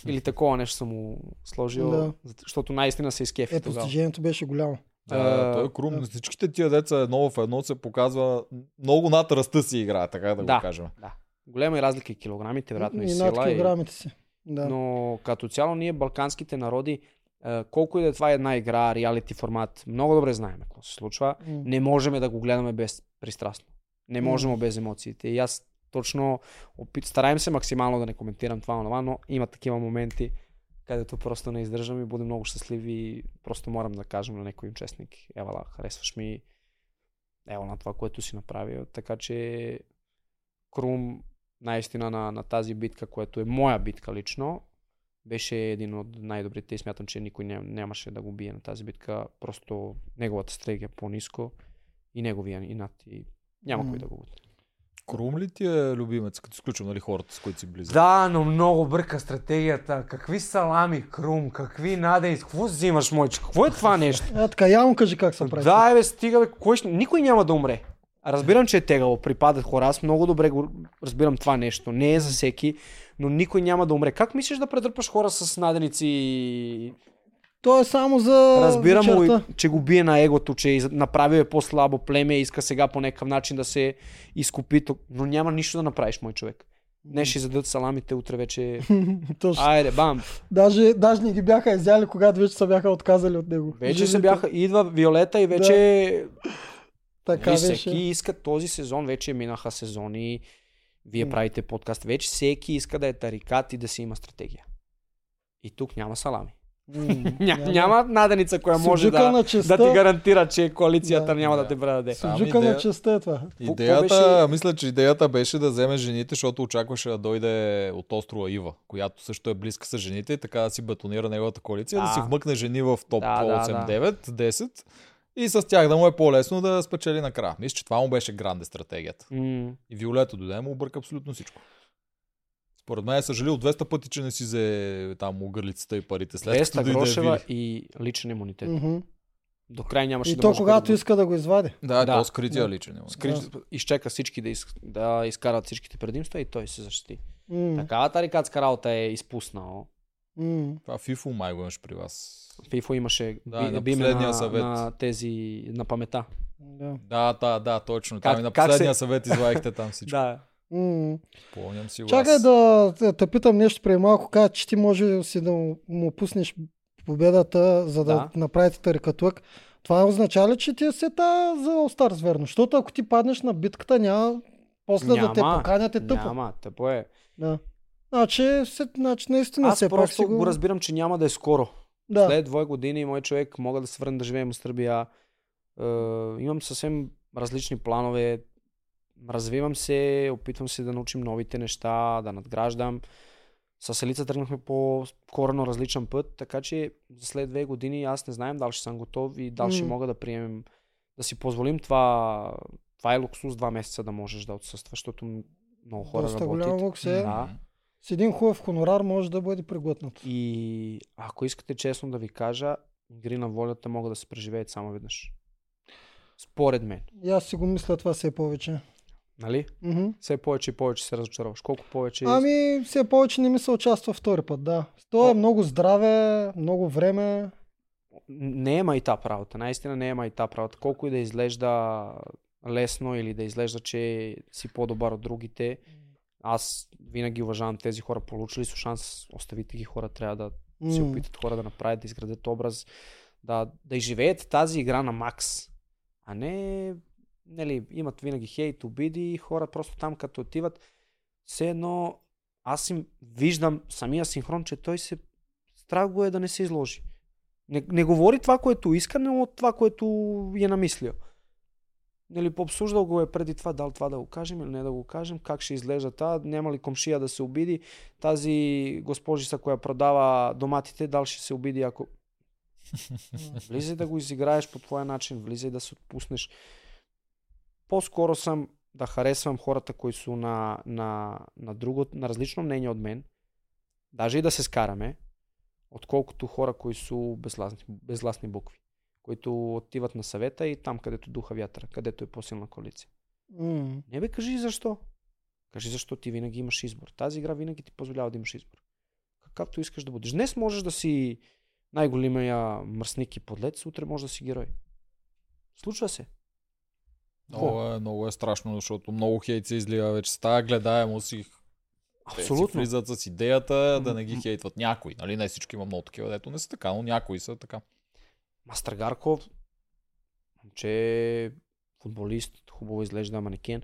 Или такова нещо съм му сложил, Да. защото наистина се изкефи Е, постижението беше голямо. Да, А, той е крум. да. Всичките тия деца едно в едно се показва много над ръста си игра, така да, Да. го кажем. Да. Голема е разлика и килограмите, вероятно и, и над сила. И... килограмите си. Да. Но като цяло ние, балканските народи, е, колко и да е това една игра, реалити формат, много добре знаем какво се случва. М. Не можем да го гледаме без пристрастно. Не можем М. без емоциите. И аз точно опит... стараем се максимално да не коментирам това, но има такива моменти, където просто не издържам и бъдем много щастливи и просто морам да кажем на някой участник, евала, харесваш ми, ево на това, което си направил. Така че Крум наистина на, на тази битка, което е моя битка лично, беше един от най-добрите и смятам, че никой ням, нямаше да го бие на тази битка. Просто неговата стратегия е по-ниско и неговия инат и няма М. кой да го бутне. Крум ли ти е любимец, като изключвам нали, хората, с които си близък? Да, но много бърка стратегията. Какви салами, крум, какви надейс, какво взимаш, мойче? Какво е това нещо? А, така, явно кажи как се прави. Да, бе, стига, бе, кой ще... никой няма да умре. Разбирам, че е тегало, припадат хора, аз много добре го разбирам това нещо. Не е за всеки, но никой няма да умре. Как мислиш да предърпаш хора с наденици и То е само за Разбирам му, вечерта. че го бие на егото, че направил е по-слабо племе и иска сега по някакъв начин да се изкупи, но няма нищо да направиш, мой човек. Днес ще зададат саламите, утре вече... Точно. Айде, бам! Даже, даже не ги бяха изяли, когато вече се бяха отказали от него. Вече се Живите. бяха... Идва Виолета и вече... Така Нали, беше. всеки иска този сезон, вече минаха сезони, вие правите подкаст, вече всеки иска да е тарикат и да си има стратегия. И тук няма салами. Ня, няма наденица, която може да, на честа. да ти гарантира, че коалицията Да. няма да, Да. те предаде. Суджука на идея- честа е това. Идеята, беше- мисля, че идеята беше да вземе жените, защото очакваше да дойде от острова Ива, която също е близка с жените и така да си бетонира неговата коалиция, да, Да. си вмъкне жени в топ Да, да, 8, да. 9, 10 и с тях да му е по-лесно да спечели накрая. Мисля, че това му беше гранде стратегията. М. И Виолето дойде му обърка абсолютно всичко. Според мен е съжалил 200 пъти, че не си взе там огърлицата и парите след като Веста дойде Грошева Вили. и личен имунитет. Мгм. До край нямаше И да то когато да го... иска да го извади. Да, Да. то скрития Да. личен. имунитет. Скри... изчака всички да, из... да изкарат всичките предимства и той се защити. М, Такава тарикатска работа е изпуснал. м. Това FIFO май го имаш при вас. Фифо имаше Да, би, на биме последния на, съвет. на тези на памета. Да. Да, да, да, точно. Как- Там и на последния се- съвет извадихте там всичко. Да. М. Помням си го Чакай аз. да те- питам нещо преди малко. Каза, че ти може си да му- му пуснеш победата, за да, Да. направите тарикатлък. Това означава ли, че ти е сета за All Stars, верно? Защото ако ти паднеш на битката, няма после да те Няма, поканят е тъпо. Няма, тъпо е. Да. Значи, се, значи наистина Аз пак просто си го... разбирам, че няма да е скоро. Да. След двое години мой човек мога да се върна да живеем в Сърбия. Е, имам съвсем различни планове. Развивам се, опитвам се да научим новите неща, да надграждам. С Елица тръгнахме по корено различен път, така че за след две години аз не знаем дали ще съм готов и дали ще М. мога да приемем, да си позволим това. Това е луксус два месеца да можеш да отсъстваш, защото много хора Доста работят. голям лукс е. Да. С един хубав хонорар може да бъде преглътнат. И ако искате честно да ви кажа, игри на волята могат да се преживеят само веднъж. Според мен. И аз си го мисля това все повече. Нали? Мгм. Все повече и повече се разочароваш. Колко повече... Ами, все повече не ми се участва втори път, да. То е много здраве, много време. Не е майтап работа. Наистина не е майтап работа. Колко и да изглежда лесно или да изглежда, че си по-добър от другите. Аз винаги уважавам тези хора. Получили са шанс, оставите ги хора. Трябва да се М. опитат хора да направят, да изградят образ, да, да изживеят тази игра на макс. А не, нали, имат винаги хейт, обиди и хора просто там като отиват. Все едно, аз им виждам самия синхрон, че той се страх го е да не се изложи. Не, не говори това, което иска, но от това, което е намислил. Нали, пообсуждал го е преди това, дал това да го кажем или не да го кажем, как ще изглежда та, няма ли комшия да се обиди, тази госпожица, която продава доматите, дал ще се обиди, ако... Влизай да го изиграеш по твоя начин, влизай да се отпуснеш. По-скоро съм да харесвам хората, които са на, на, на, друго, на различно мнение от мен, даже и да се скараме, отколкото хора, които са безласни, безласни букви. които отиват на съвета и там, където духа вятъра, където е по-силна коалиция. М. Не бе, кажи защо. Кажи защо ти винаги имаш избор. Тази игра винаги ти позволява да имаш избор. Както искаш да бъдеш. Днес можеш да си най-големия мръсник и подлец, утре можеш да си герой. Случва се. Много е, много е страшно, защото много хейт се излива вече с тази гледаемост и те си Абсолютно. влизат с идеята да не ги хейтват някои. Нали? Не всички има много такива, дето не са така, но някои са така. Мастер Гарков, момче, футболист, хубаво изглежда манекен.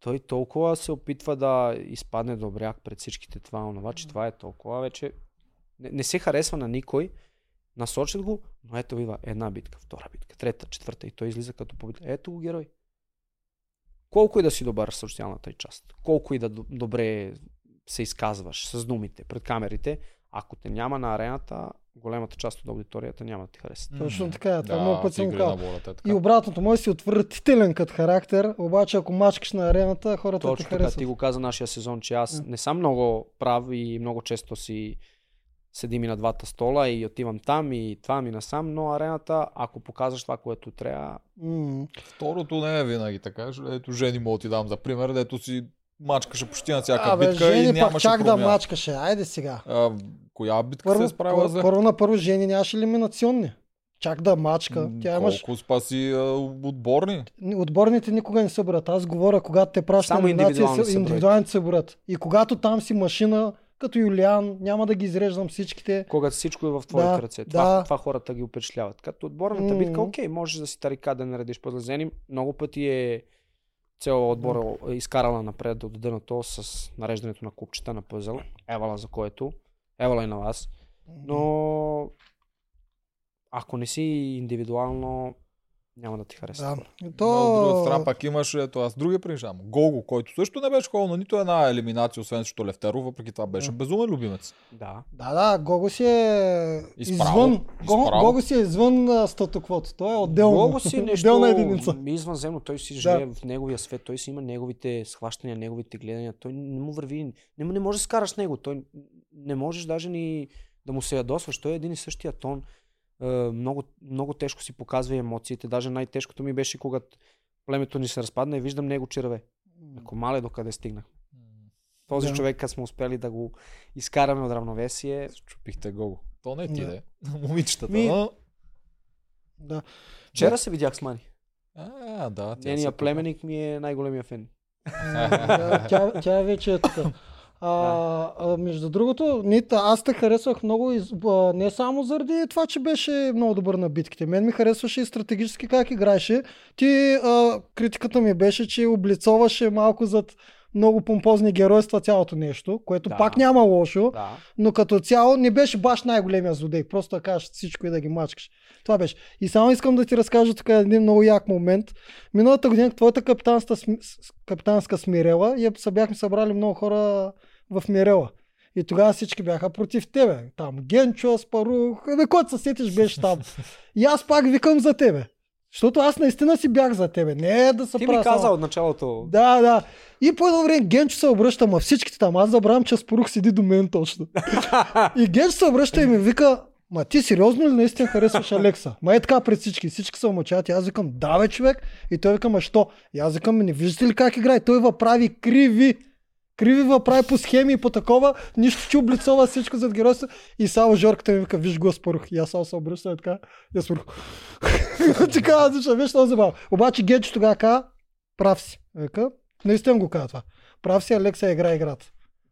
Той толкова се опитва да изпадне до бряг пред всичките това, онова, че това е толкова вече. Не, не се харесва на никой. Насочат го, но ето идва една битка, втора битка, трета, четвърта и той излиза като победител. Ето го герой. Колко и да си добър в социалната част, колко и да добре се изказваш с думите пред камерите, ако те няма на арената, голямата част от аудиторията няма да ти хареса. Точно така е. Това да, много пъти в съм казал. е така. И обратното, може си отвратителен като характер, обаче ако мачкаш на арената, хората Точно те така, харесват. ти го каза нашия сезон, че аз не съм много прав и много често си седим и на двата стола и отивам там и това ми насам, но арената, ако показваш това, което трябва, М. Второто не е винаги така. Ето жени мога да ти дам за пример, дето си мачкаше почти на всяка Абе, битка и жени пак нямаше чак да промяна. мачкаше. Айде сега. А, коя битка се Първо, е справила първо, за... първо на първо жени нямаше елиминационни. Чак да мачка. Тя имаш... Колко спаси а, отборни? Отборните никога не се борят. Аз говоря, когато те пращат Само индивидуални се- се се борят. И когато там си машина, като Юлиан, няма да ги изреждам всичките. когато всичко е в твоите Да, ръце. Това, да. това хората ги опечатляват. Като отборната М. битка, окей, можеш да си тарика да наредиш по-злезени. Много пъти е цял отбор е изкарала напред до дъното с нареждането на купчета на пъзъл. Евала за което. Евала и на вас. Но ако не си индивидуално, няма да ти хареса. Да. То... Но от друга страна пак имаш, ето аз другия принжам. Гого, който също не беше ходил на нито една елиминация, освен срещу Левтеров, въпреки това беше Да. безумен любимец. Да. Да, да, Гого си е Изправо, извън. Гого, изправо. Гого си е извън статуквото. Той е отделно. Много си нещо Отделна единица. извънземно. Той си Да. живее в неговия свет. Той си има неговите схващания, неговите гледания. Той не му върви. Не, му- не може да скараш с него. Той не можеш даже ни да му се ядосваш. Той е един и същия тон. Е, много, много тежко си показва и емоциите. Даже най-тежкото ми беше, когато племето ни се разпадна и виждам него черве. Ако мале докъде стигнах. Този Да. човек, като сме успели да го изкараме от равновесие, Чупихте Гого. То не ти Да. да. е. Момичетата. Ми- но... Да. вчера се видях с Мани. А, да. тя Нейният се племенник ми е най-големия фен. Да, тя, тя вече е тук. А, а, между другото, Нита, аз те харесвах много, а, не само заради това, че беше много добър на битките. Мен ми харесваше и стратегически как играеше. Ти, а, критиката ми беше, че облицоваше малко зад много помпозни геройства цялото нещо, което Да. пак няма лошо, Да. но като цяло не беше баш най-големия злодей. Просто да кажеш всичко и да ги мачкаш. Това беше. И само искам да ти разкажа тук един много як момент. Миналата година твоята капитанска, капитанска смирела се бяхме събрали много хора в Мирела. И тогава всички бяха против тебе. Там Генчо, Спарух, бе, който се сетиш беше там. И аз пак викам за тебе. Защото аз наистина си бях за тебе. Не е да се Ти ми каза от началото. да, да. И по едно време Генчо се обръща, ма всичките там. Аз забравям, че Спорух седи до мен точно. и Генчо се обръща и ми вика, ма ти сериозно ли наистина харесваш Алекса? Ма е така пред всички. Всички са мъчат. И аз викам, да бе човек. И той вика, ма що? И аз викам, не виждате ли как играе? Той ва прави криви. Криви ва прави по схеми и по такова, нищо че облицова всичко зад геройство. И само Жорката ми вика, виж го Спорух. И аз само се обръщам така. Аз Спорух. така, аз виж, много забавно. Обаче Генчо тогава каза, прав си. Вика, наистина го каза това. Прав си, Алекса игра играта.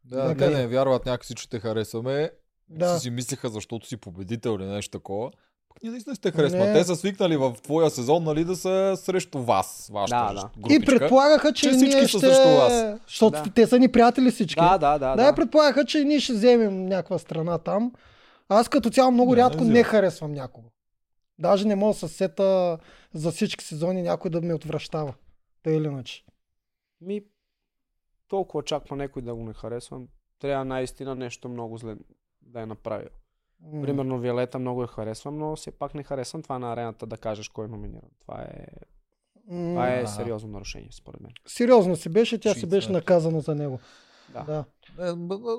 Да, Така не, е. не, вярват някакси, че те харесваме. Да. Си, си мислиха, защото си победител или нещо такова. Ние наистина сте харесват. Не. Те са свикнали в твоя сезон, нали, да са срещу вас. Вашата Да, да. И групичка. предполагаха, че, че всички ние са ще... срещу вас. Защото Да. те са ни приятели всички. Да, да, да. да, да. и предполагаха, че ние ще вземем някаква страна там. Аз като цяло много Не, не рядко не, взимам. харесвам някого. Даже не мога да се сета за всички сезони някой да ме отвръщава. Та или иначе. Ми, толкова чакма някой да го не харесвам. Трябва наистина нещо много зле да е направил. М. Примерно Виолета много я харесвам, но все пак не харесвам това на арената да кажеш кой е номиниран. Това е, М. това е сериозно нарушение, според мен. Сериозно си беше, тя си Швейцар. беше наказана за него. Да. Да. Е,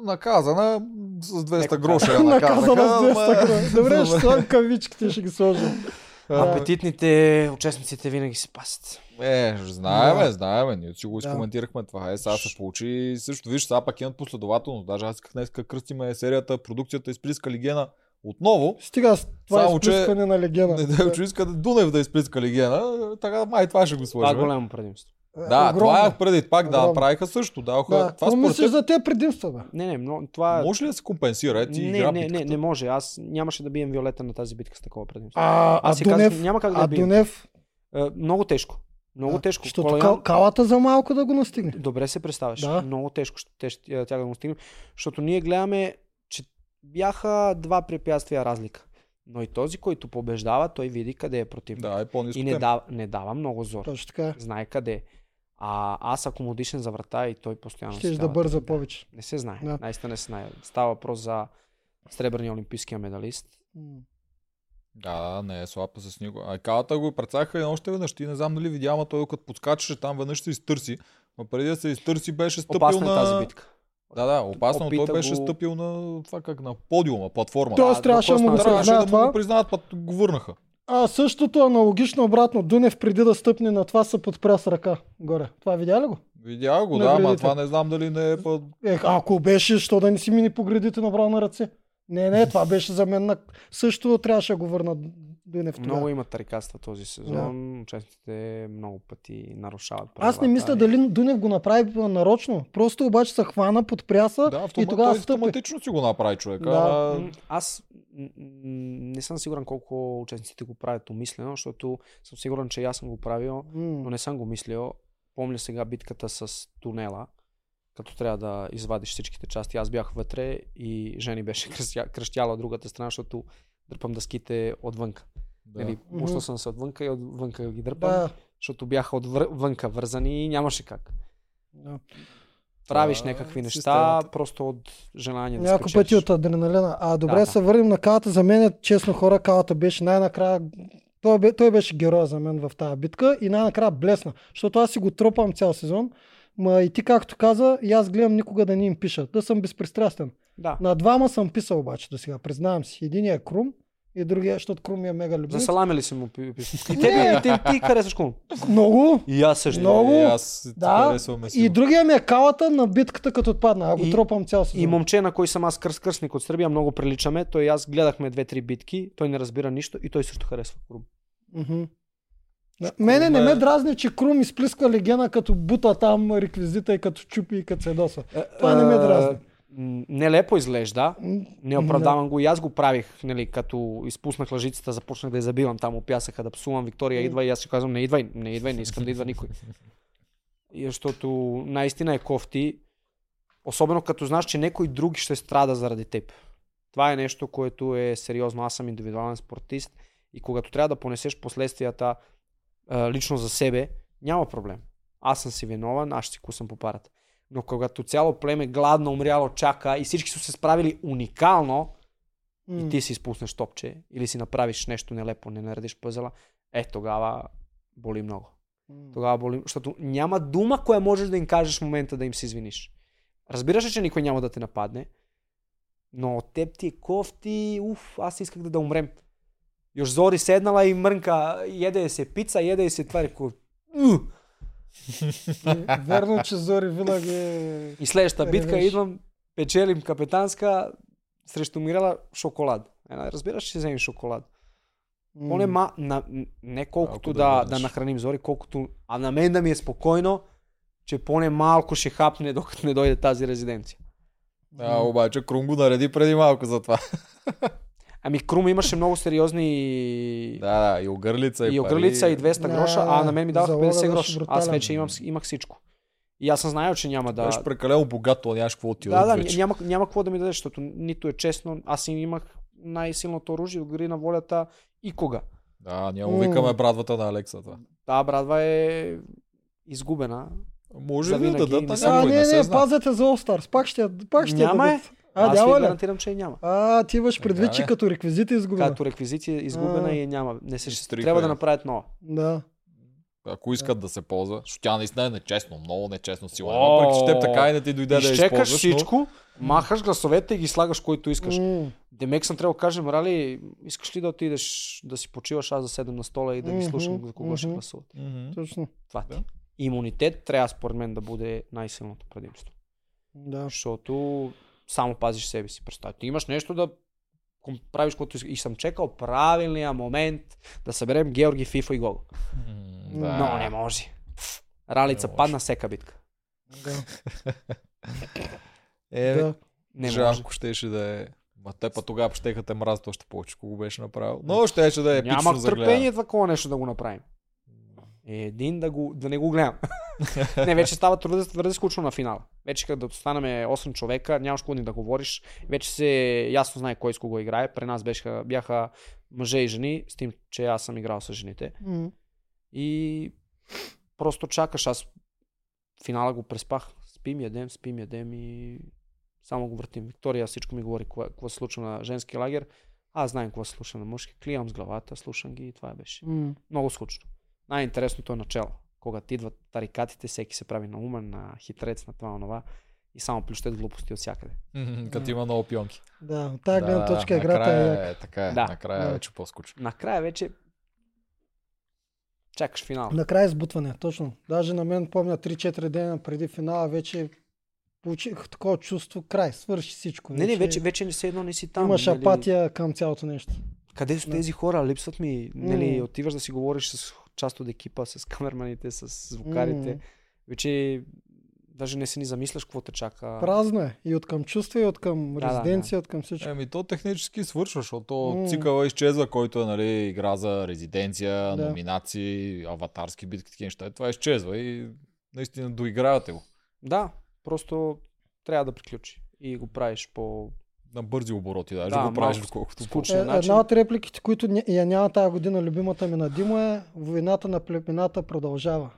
наказана с 200 Леко гроша я наказана с 200 ама- гроша. Добре, ще слагам кавичките, ще ги сложим. Да. Апетитните участниците винаги се пасят. Е, знаеме, Да. знаеме. Ние си го Да. изкоментирахме това. Е, сега се получи също. Виж, сега пак имат последователност. Даже аз исках днес кръстиме серията, продукцията изплиска легена отново. Стига с това Само, че- изплискане на легена. Не да че иска Дунев да изплиска легена, така май това ще го Това е сложим. голямо предимство. Да, Огромно. това е преди пак да Огромно. направиха също. Да, Да, това според мислиш теб, за тези предимства, бе? Не, не, но това... може ли да се компенсира? Е, ти не, игра не, не, битката. не може. Аз нямаше да бием Виолета на тази битка с такова предимство. А, а Аз си казах, Дунев, няма как да а бием. Дунев, Е, много тежко. Много Да, тежко. защото кал, калата за малко да го настигне. Добре се представяш. Да. Много тежко ще те, ще- тя да го стигне. Защото ние гледаме, че бяха два препятствия разлика. Но и този, който побеждава, той види къде е противник. Да, е по-низко и не дава, не дава много зор. Точно така. Знае къде е. А аз ако му дишен за врата и той постоянно си да бърза повече. Не се знае. Да. Наистина не се знае. Става въпрос за сребърния олимпийския медалист. Да, не е слаба с него. А калата го прецаха и още веднъж. Ти не знам дали видя, ама той като подскачаше там веднъж се изтърси. Но преди да се изтърси беше стъпил Опасна на... е тази битка. Да, да, опасно, но той Опита беше го- стъпил на това как на подиума, платформа. Тоест трябваше да му го Трябваше признаят да му го това. признаят, път го върнаха. А същото аналогично обратно. Дунев преди да стъпне на това се подпря с ръка горе. Това видя ли го? Видя го, На да, ама това не знам дали не е път... Е, ако беше, що да не си мини по гредите направо на ръце? Не, не, това беше за мен на... Също трябваше да го върна Дунев тогава. Много има тарикатства този сезон. Участниците много пъти нарушават Аз не правилата мисля и- дали Дунев го направи нарочно. Просто обаче се хвана, подпряса Да, и автомат, тогава той стъпи. автоматично си го направи човека. Да. Аз не съм сигурен колко участниците го правят умислено, защото съм сигурен, че и аз съм го правил, но не съм го мислил. Помня сега битката с тунела, като трябва да извадиш всичките части. Аз бях вътре и Жени беше кръщяла другата страна, защото дърпам дъските отвънка. Да. Нали, пуснал съм се отвънка и отвънка ги дърпам, Да. защото бяха отвънка вързани и нямаше как. да. Правиш някакви неща, системата. просто от желание да Няколко пъти от адреналина. А добре, Да, да, се върнем на калата. За мен, честно хора, калата беше най-накрая... Той, бе, той беше героя за мен в тази битка и най-накрая блесна. Защото аз си го тропам цял сезон. Ма и ти както каза, и аз гледам никога да не им пиша. Да съм безпристрастен. Да. На двама съм писал обаче до сега, признавам си. Единият е Крум и другия, защото Крум ми е мега За любимец. салами ли си му пи- пи- И тебе, и те, ти харесваш Кум. Много. И аз също. Много. И аз Да. И другия ми е калата на битката като отпадна. А го И- тропам цял сезон. И момче, на кой съм аз кръст кръстник от Сърбия, много приличаме. Той и аз гледахме две-три битки, той не разбира нищо и той също харесва Крум. Мгм. Да, Мене не Крум е- ме дразни, че Крум изплиска легена като бута там реквизита и като чупи и като седоса. Това не ме дразни. М, Нелепо изглежда. Не оправдавам го и аз го правих, нали, като изпуснах лъжицата, започнах да я забивам там, опясаха да псувам, Виктория идва и аз си казвам, не идвай, не идвай, не искам да идва никой. И защото наистина е кофти, особено като знаеш, че някой друг ще страда заради теб. Това е нещо, което е сериозно. Аз съм индивидуален спортист и когато трябва да понесеш последствията а, лично за себе, няма проблем. Аз съм си виновен, аз ще си кусам по парата. Но когато цяло племе гладно умряло чака и всички са се справили уникално, м. и ти си изпуснеш топче или си направиш нещо нелепо, не наредиш пъзела, е тогава боли много. М. Тогава боли, защото няма дума, коя можеш да им кажеш в момента да им се извиниш. Разбираш ли, че никой няма да те нападне, но от теб ти е кофти, уф, аз исках да, да умрем. Još Зори седнала и мрънка, еде се пица, еде се това, реко, «Ух!» Е, Верно, че Зори винаги е... И следващата битка Ревеш. идвам, печелим капетанска срещу Мирела шоколад. Е, разбираш, ще вземем шоколад. М. Поне ма, на, не колкото да да, да, нахраним Зори, колкото, а на мен да ми е спокойно, че поне малко ще хапне, докато не дойде тази резиденция. Да, обаче Крум го нареди преди малко за това. Ами Крум имаше много сериозни Да, да, и огърлица и, и огърлица и пари. 200 Да, гроша, а на мен ми даваха залога 50 беше гроша. Аз вече имам, имах всичко. И аз съм знаел, че няма да... Беше прекалено богат, то нямаш какво ти Да, да, вече. няма, няма какво да ми дадеш, защото нито е честно. Аз си имах най-силното оръжие, отгори на волята и кога. Да, ние му викаме брадвата на Алекса. Това. Та брадва е изгубена. Може За да дадат, не а А, не, не не, знае. пазете за All Stars. Пак ще, пак ще Няма е. А, Аз ви гарантирам, че няма. А, ти имаш предвид, Така че е. като реквизит е изгубена. Като реквизиция е изгубена А. и я няма. Не се Изтрика трябва е. да направят нова. Да. Ако искат да се ползва, защото тя наистина е нечестно, много нечестно сила. Въпреки, че теб така и не ти дойде да я Изчекаш използваш, но... всичко, махаш гласовете и ги слагаш който искаш. М, Демек съм трябва да кажем, Рали, искаш ли да отидеш да си почиваш, аз да седем на стола и да ги слушам за кого ще гласуват. Точно. Това ти. Да. Имунитет трябва според мен да бъде най-силното предимство. Да. Защото само пазиш себе си. Представи. Ти имаш нещо да правиш, което. И съм чекал правилния момент да съберем Георги, Фифа и Гого. Да. Но не може. Ралица Не може. падна всека битка. Да. Е, да. Не жалко щеше да е. Ма те па тогава щеха те мразят още повече, ако го беше направил. Но щеше да е епично гледане. търпение такова нещо да го направим. Един да, го, да не го гледам. не, вече става твърде, твърде скучно на финала. Вече като станем 8 човека, нямаш какво ни да говориш. Вече се ясно знае кой с кого играе. При нас бяха, бяха мъже и жени, с тим, че аз съм играл с жените. М, И просто чакаш. Аз финала го преспах. Спим, ядем, спим, ядем и само го въртим. Виктория всичко ми говори какво, се случва на женски лагер. Аз знам какво се случва на мъжки. Клиям с главата, слушам ги и това беше. м. Много скучно. Най-интересното е начало. Когато идват тарикатите, всеки се прави на умен, на хитрец, на това, на това и само плющат глупости от всякъде. Като има много пионки. Да, от тази гледна точка играта е е, така е. Да. Накрая Да. е вече по-скучно. Накрая вече чакаш финал. Накрая избутване, точно. Даже на мен помня 3-4 дена преди финала вече получих такова чувство, край, свърши всичко. Не, не, вече, вече не се едно не си там. имаш нали? апатия към цялото нещо. Къде са Да. тези хора? Липсват ми. Нали, отиваш да си говориш с част от екипа, с камерманите, с звукарите. Вече даже не се ни замисляш какво те чака. Празно е. И от към чувства, и от към Да, да, резиденция, от към всичко. Еми, то технически свършва, защото М. цикъла изчезва, който е нали, игра за резиденция, Да. номинации, аватарски битки, такива неща. Това изчезва и наистина доигравате го. Да, просто трябва да приключи. И го правиш по На бързи обороти, даже Да, го правиш, колкото скучно. Е, начин. една от репликите, които ня- я няма тази година, любимата ми на Димо е Войната на племената продължава.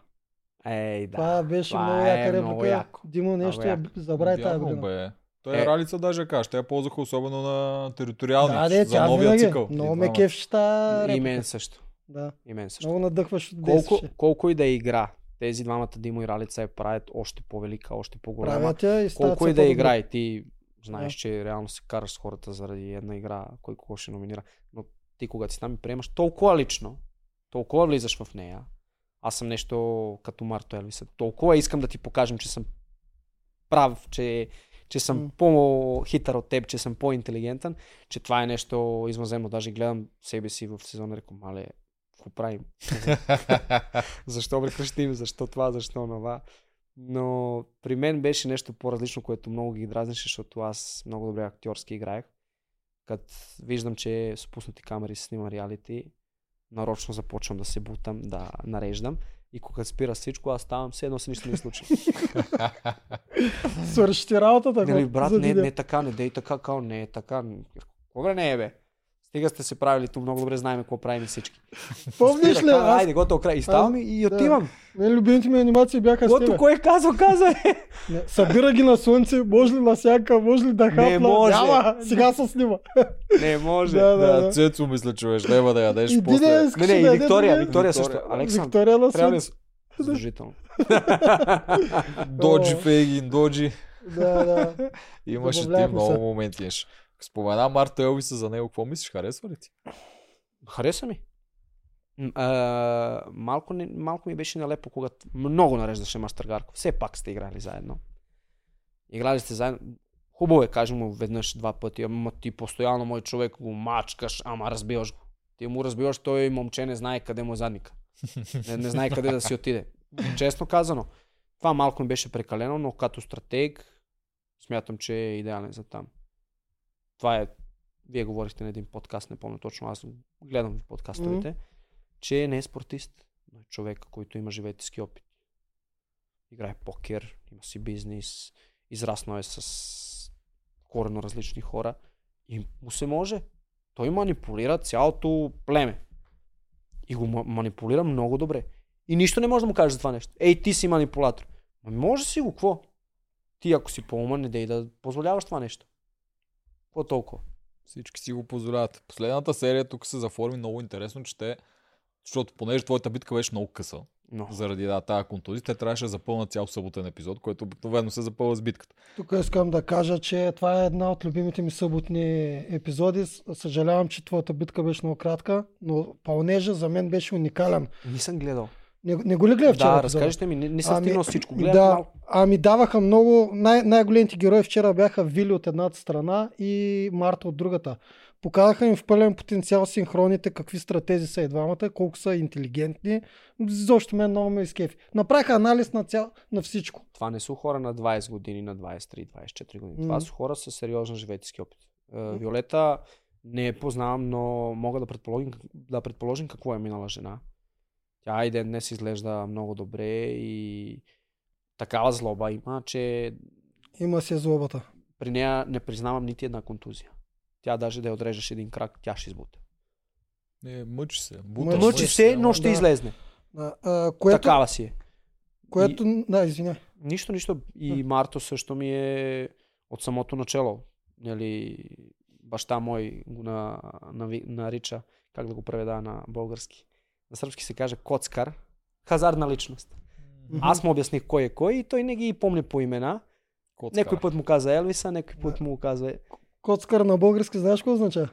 Ей, да. Това беше това много е яка реплика. много яко. Димо нещо Много я забрави тази година. бе. Той е, Е. Ралица даже каже, те я ползваха особено на териториални, Да, де, за новия винаги. цикъл. Много ме кефши тази И мен също. Да. И мен също. Много надъхваш Колко, действаше. колко и да е игра, тези двамата Димо и Ралица я правят още по-велика, още по-голяма. Правят я и Колко и да е и ти знаеш, Да. че реално се караш с хората заради една игра, кой кого ще номинира. Но ти когато си там и приемаш толкова лично, толкова влизаш в нея. Аз съм нещо като Марто Елвиса. Толкова искам да ти покажем, че съм прав, че, че съм М. по-хитър от теб, че съм по-интелигентен, че това е нещо извънземно. Даже гледам себе си в сезона и рекам, мале, какво правим? защо прекращим, защо това, защо това. Но при мен беше нещо по-различно, което много ги дразнеше, защото аз много добре актьорски играех. Като виждам, че с пуснати камери се снима реалити, нарочно започвам да се бутам, да нареждам. И когато спира всичко, аз ставам, все едно се нищо не случи. Свърши ти работата. Нали, брат, не, деня. не така, не дей така, као, не е така. Кога не е, бе? Стига сте се правили, тук много добре знаем какво правим всички. Помниш ли? Аз, Айде, готово край. И ставам и, и да. отивам. мен любимите ми анимации бяха с Каквото тебе. кой казал, каза е. Не, Събира ги на слънце, може ли на сяка, може ли да хапна? може. Няма, сега се снима. Не може. Да, Да, да. Цецо мисля, че беше. Няма да ядеш И после. Не, не, и да Виктория. Виктория Виктория. също. Александър, Виктория на трябва ли слънце. задължително? Доджи. Фейгин, Доджи. Да, да. Имаше ти много моменти. Спомена Марта Елвиса за него. Какво мислиш? Харесва ли ти? Хареса ми. А, малко, не, малко ми беше нелепо, когато много нареждаше Мастер Гарко. Все пак сте играли заедно. Играли сте заедно. Хубаво е, кажем му веднъж, два пъти, ама ти постоянно мой човек го мачкаш, ама разбиваш го. Ти му разбиваш, той момче не знае къде му е задника. Не, не знае къде да си отиде. Честно казано. Това малко ми беше прекалено, но като стратег смятам, че е идеален за там. Това е вие говорихте на един подкаст, не помня точно, аз гледам в подкастовете, че не е спортист, но е човек, който има живетски опит. Играе покер, има си бизнес, израснал е с корено различни хора и му се може. Той манипулира цялото племе. И го ма- манипулира много добре. И нищо не може да му каже за това нещо. Ей, ти си манипулатор. Ма може си го, какво? Ти ако си по-умен, не дей да позволяваш това нещо. Какво толкова? Всички си го позволяват. Последната серия тук се заформи много интересно, че те, защото понеже твоята битка беше много къса, Но. заради да, тази контузия. Те трябваше да запълнат цял съботен епизод, който обикновено се запълва с битката. Тук искам да кажа, че това е една от любимите ми съботни епизоди. Съжалявам, че твоята битка беше много кратка, но пълнежа за мен беше уникален. Не съм гледал. Не, не го ли гледа вчера? Да, разкажете ми, не, не съм Ами, всичко. Гледам да, малко. ами даваха много. Най- най-големите герои вчера бяха Вили от едната страна и Марта от другата. Показаха им в пълен потенциал синхроните, какви стратези са и двамата, колко са интелигентни. Защо мен много ме изкефи. Направиха анализ на, цял, на всичко. Това не са хора на 20 години, на 23-24 години. Това М. са хора с сериозен житейски опит. Е, Виолета не я познавам, но мога да предположим, да предположим какво е минала жена. Тя и ден днес изглежда много добре и такава злоба има, че Има си злобата. при нея не признавам нити една контузия. Тя даже да я отрежеш един крак, тя ще избуте. Не, мъчи се. Мъчи Мъчи се, но ще да. излезне. А, а, което, Такава си е. което, да, извиня. Нищо, нищо. И Марто също ми е от самото начало. Нали, баща мой го на, нави- нарича, как да го преведа на български. На сръбски се каже коцкар. Хазарна личност. Мгм. Аз му обясних кой е кой и той не ги помни по имена. Някой път му каза Елвиса, някой път му казва... Коцкар на български, знаеш какво означава?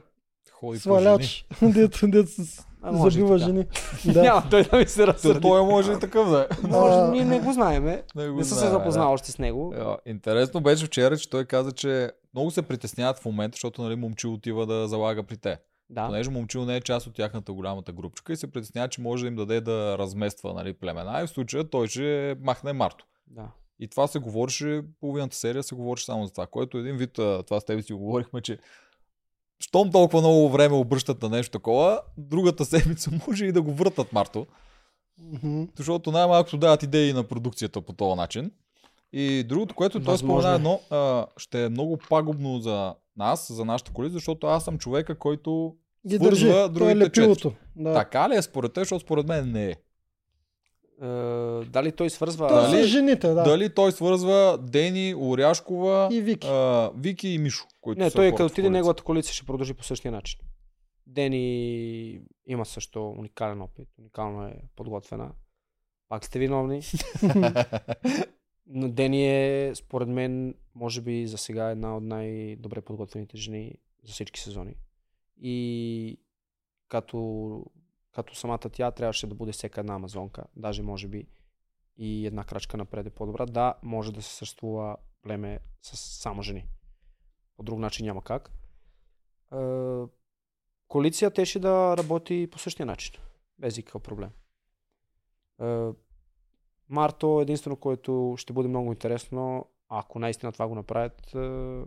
Ходи. Сваляч. Дето, дето с- забива жени. Да. Да. Няма той да ми се разсърди. той може и такъв да е. Може, ние не го знаеме. Не, го Не съм се запознал да. още с него. Ja, интересно беше вчера, че той каза, че много се притесняват в момента, защото нали, момчил отива да залага при те. Да. Понеже момчил не е част от тяхната голямата групчика и се притесняват, че може да им даде да размества нали, племена и в случая той ще махне Марто. да. И това се говореше, половината серия се говореше само за това, което един вид, това с тебе си го говорихме, че щом толкова много време обръщат на нещо такова, другата седмица може и да го въртат Марто, Мгм. защото най-малкото дават идеи на продукцията по този начин. И другото, което той Възможно спомена е. едно, ще е много пагубно за нас, за нашата коалиция, защото аз съм човека, който Ги държи. Той е другите лепилото. Да. така ли е според те, защото според мен не е. Е, дали той свързва... Той Дали- жените, да. Дали той свързва Дени, Оряшкова, И Вики. А, Вики и Мишо. Които Не, са той хората като отиде неговата коалиция ще продължи по същия начин. Дени има също уникален опит, уникално е подготвена. Пак сте виновни. Но Дени е, според мен, може би за сега една от най-добре подготвените жени за всички сезони. И като, като самата тя трябваше да бъде всяка една амазонка, даже може би и една крачка напред е по-добра. Да, може да се съществува племе с само жени. По друг начин няма как. Е, коалиция те ще да работи по същия начин. Без никакъв проблем. Марто е единствено, което ще бъде много интересно, ако наистина това го направят, е,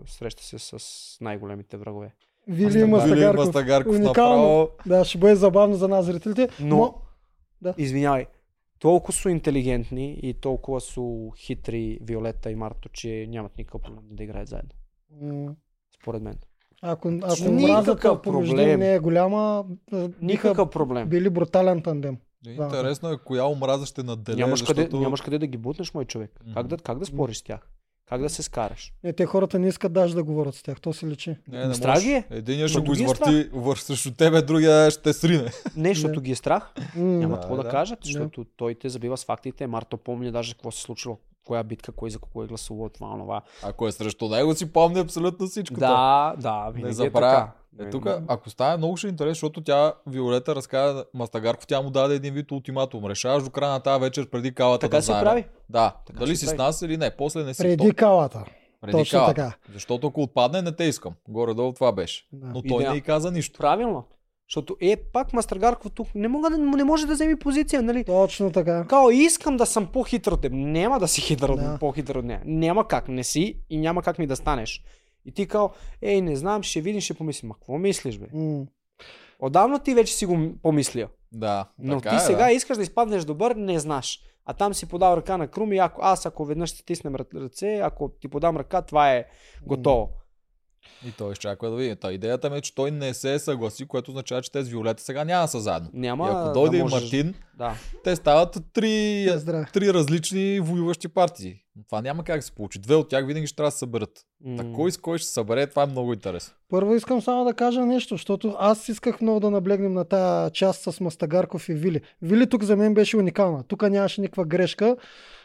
среща се с най-големите врагове. Вили Мастагарков. Мастагарков. Уникално. направо. Да, ще бъде забавно за нас зрителите. Но, Мо- Да. извинявай, толкова са интелигентни и толкова са хитри Виолета и Марто, че нямат никакъв проблем да играят заедно. М, Според мен. Ако, ако Никакъв мразата помежду не е голяма, Никакъв проблем. били брутален тандем. Да. Интересно е коя омраза ще наделе, Нямаш, защото... къде, нямаш къде да ги бутнеш, мой човек. Как, да, как да спориш с тях? Как да се скараш? Не, те хората не искат даже да говорят с тях, то се личи. Не, не Страх е. Единия ще го е извърти върх срещу тебе, другия ще срине. Не, защото ги е страх. Няма Да, какво да, да. кажат, защото той те забива с фактите. Марто помни даже какво се е случило, коя битка, кой за кого е гласувал, това, това. Ако е срещу него, си помни абсолютно всичко. Да, да, винаги Не е забравя. така. Е, тук, ако стане много ще е интересно, защото тя, Виолета, разказа Мастагарков, тя му даде един вид ултиматум. Решаваш до края на тази вечер преди калата Така да се знаем. прави. Да, Така дали си прави. с нас или не, после не си. Преди То- калата. преди точно калата. така. Защото ако отпадне, не те искам. Горе-долу това беше. Да. Но той Идеал. не й каза нищо. Правилно. Защото е, пак Мастъргарков тук не, мога да, не може да вземе позиция, нали? Точно така. Као, искам да съм по-хитър от теб. Няма да си хитър от Да. по-хитър от нея. Няма как, не си и няма как ми да станеш. И ти као, ей, не знам, ще видим, ще помислим. Ма какво мислиш, бе? М. Отдавна ти вече си го помислил. Да. Но така ти е, сега да. искаш да изпаднеш добър, не знаеш. А там си подал ръка на Крум и ако, аз ако веднъж ще тиснем ръ- ръце, ако ти подам ръка, това е готово. И той изчаква да види. Та идеята ми е, че той не се съгласи, което означава, че те с Виолета сега няма да са заедно. Няма и ако да дойде и можеш- Мартин, Да. те стават три, три различни воюващи партии. Това няма как да се получи. Две от тях винаги ще трябва да се съберат. М, Та кой с кой ще се събере, това е много интересно. Първо искам само да кажа нещо, защото аз исках много да наблегнем на тази част с Мастагарков и Вили. Вили тук за мен беше уникална. Тук нямаше никаква грешка.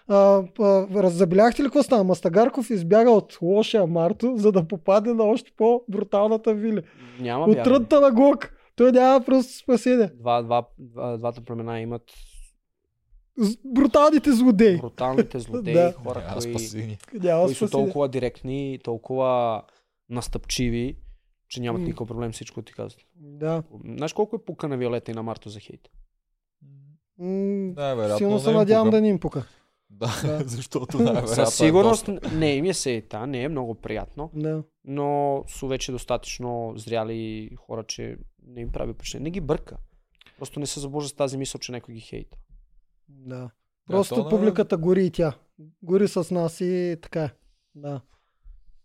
А, а, раззабеляхте ли какво стана? Мастагарков избяга от лошия Марто, за да попадне на още по-бруталната Вили. Няма От тръдта на Глок. Той няма просто спасение. Два, два, два, двата племена имат Бруталните злодеи. бруталните злодеи, Да. хора, Няма кои, спасение. Няма които са толкова директни, толкова настъпчиви, че нямат никакъв проблем всичко ти казват. Да. Знаеш колко е пука на Виолета и на Марто за хейт? М, Да, вероятно. Силно се надявам пука. да ни им пука. Да, Да. защото най-вероятно Със е сигурност доста. не им е сейта, не е много приятно, Да. но са вече достатъчно зряли хора, че не им прави впечатление. Не ги бърка. Просто не се забужда с тази мисъл, че някой ги хейта. Да. то Просто не- публиката гори и тя. Гори с нас и така. е.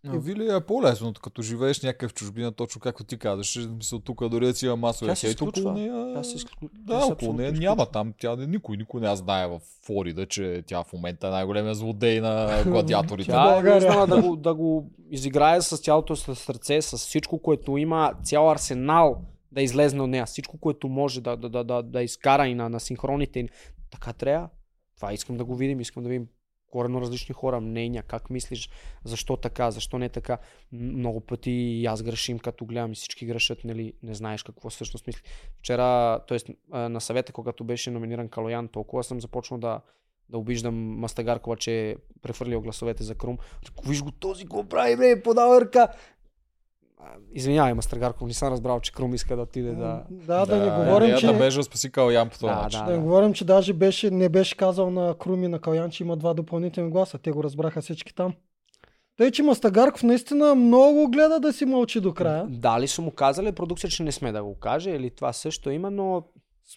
Но Вили е по-лесно, като живееш някъв в чужбина, точно както ти казваш. Мисъл, тук дори да си има масови Тя се хейт, около нея... Тя се изклю- тя Да, се около нея няма там. Тя никой, никой не знае в Флорида, че тя в момента е най-големия злодей на гладиаторите. Тя- Тя е да го, да го изиграе с цялото си сърце, с всичко, което има, цял арсенал да излезне от нея, всичко, което може да, да, да, да, да изкара и на, на синхроните. и- Така трябва. Това искам да го видим, искам да видим коренно различни хора, мнения, как мислиш, защо така, защо не така. Много пъти и аз грешим, като гледам и всички грешат, нали, не знаеш какво всъщност мисли. Вчера, т.е. на съвета, когато беше номиниран Калоян, толкова съм започнал да, да обиждам Мастагаркова, че е прехвърлил гласовете за Крум. Виж го този, го прави, бе, подава ръка. Извинявай, Мастагарков, не съм разбрал, че Крум иска да отиде да... Да, да, не говорим, говорим, че... да беше да спаси Калян по този Да, начин. да. Да не говорим, че даже беше, не беше казал на Круми на Калян, че има два допълнителни гласа. Те го разбраха всички там. Тъй, че Мастагарков наистина много гледа да си мълчи до края. Дали са му казали продукция, че не сме да го каже, или това също има, но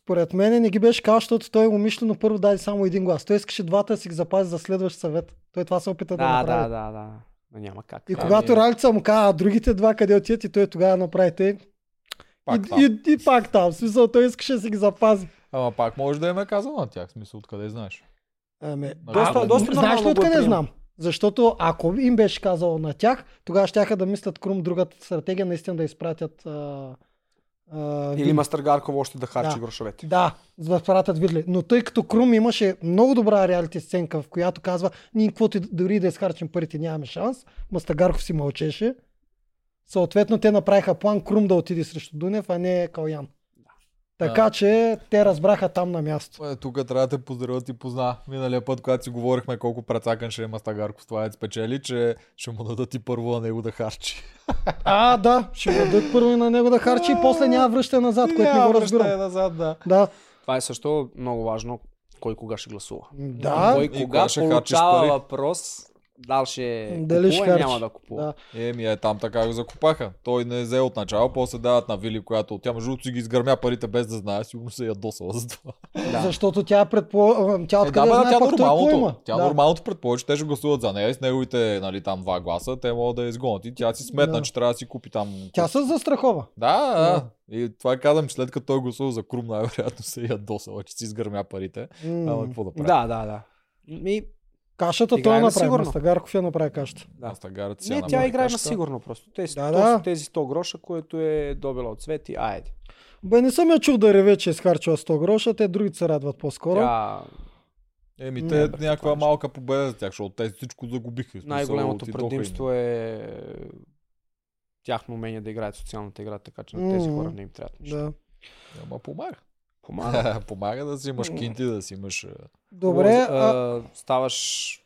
Според мен не ги беше казал, защото той умишлено първо даде само един глас. Той искаше двата да си ги запази за следващ съвет. Той това се опита да, да, направи. да, да, да. Но няма как. И когато Ралица му каза, а другите два къде отиват и той тогава направи те. Пак и, там. и, и, пак там. В смисъл, той искаше да си ги запази. Ама пак може да им е казал на тях. В смисъл, откъде знаеш. Ами, Доста- а, доста знаеш ли е откъде знам? Защото ако им беше казал на тях, тогава ще да мислят Крум другата стратегия, наистина да изпратят а, а, Или. Мастъргарков още да харчи Да. грошовете. Да, за да пратят Видли. Но тъй като Крум имаше много добра реалити сценка, в която казва, ние каквото дори да изхарчим парите нямаме шанс, Мастагарков си мълчеше. Съответно, те направиха план Крум да отиде срещу Дунев, а не Калян. Така че те разбраха там на място. Е, тук трябва да те поздравя, ти позна. Миналия път, когато си говорихме колко прецакан ще е Мастагарков, това е спечели, че ще му дадат и първо на него да харчи. А, да, ще го дадат първо и на него да харчи и после няма връщане назад, което не Няма го разбирам. назад, да. Да, Това е също много важно. Кой кога ще гласува. да, Кой И кога кога ще получава въпрос, дали ще Дали купува няма да купува. да. Еми, е, там така го закупаха. Той не взе от начало, после дават на Вили, която тя между другото си ги изгърмя парите без да знае, сигурно се ядосала за това. Да. Защото тя предполага, тя Е, да, откъде бе, да, знае тя какво нормалното. Тя да. нормалното предположи, че те ще гласуват за нея и с неговите, нали, там два гласа, те могат да я изгонят. И тя си сметна, Да. че трябва да си купи там. Тя се застрахова. Да, да. И това казвам, че след като той гласува за Крум, най-вероятно се е ядосала, че си изгърмя парите. М. Ама какво да прави? Да, да, да. И, Кашата той на направи. сигурно. Мастагарков я направи кашата. да. Мастагарът си Не, тя играе на сигурно просто. Тези, Да, да, тези 100 гроша, което е добила от цвети, айде. Бе, не съм я чул да реве, че е изхарчила 100 гроша, те другите се радват по-скоро. Тя Еми, Не, те е бе, някаква малка победа за тях, защото те всичко загубиха. Най-голямото предимство е тяхно умение да играят социалната игра, така че на тези хора не им трябва нищо. Да. Ама помага. Помага. помага да си имаш кинти, да си имаш... е, Добре, а, а, ставаш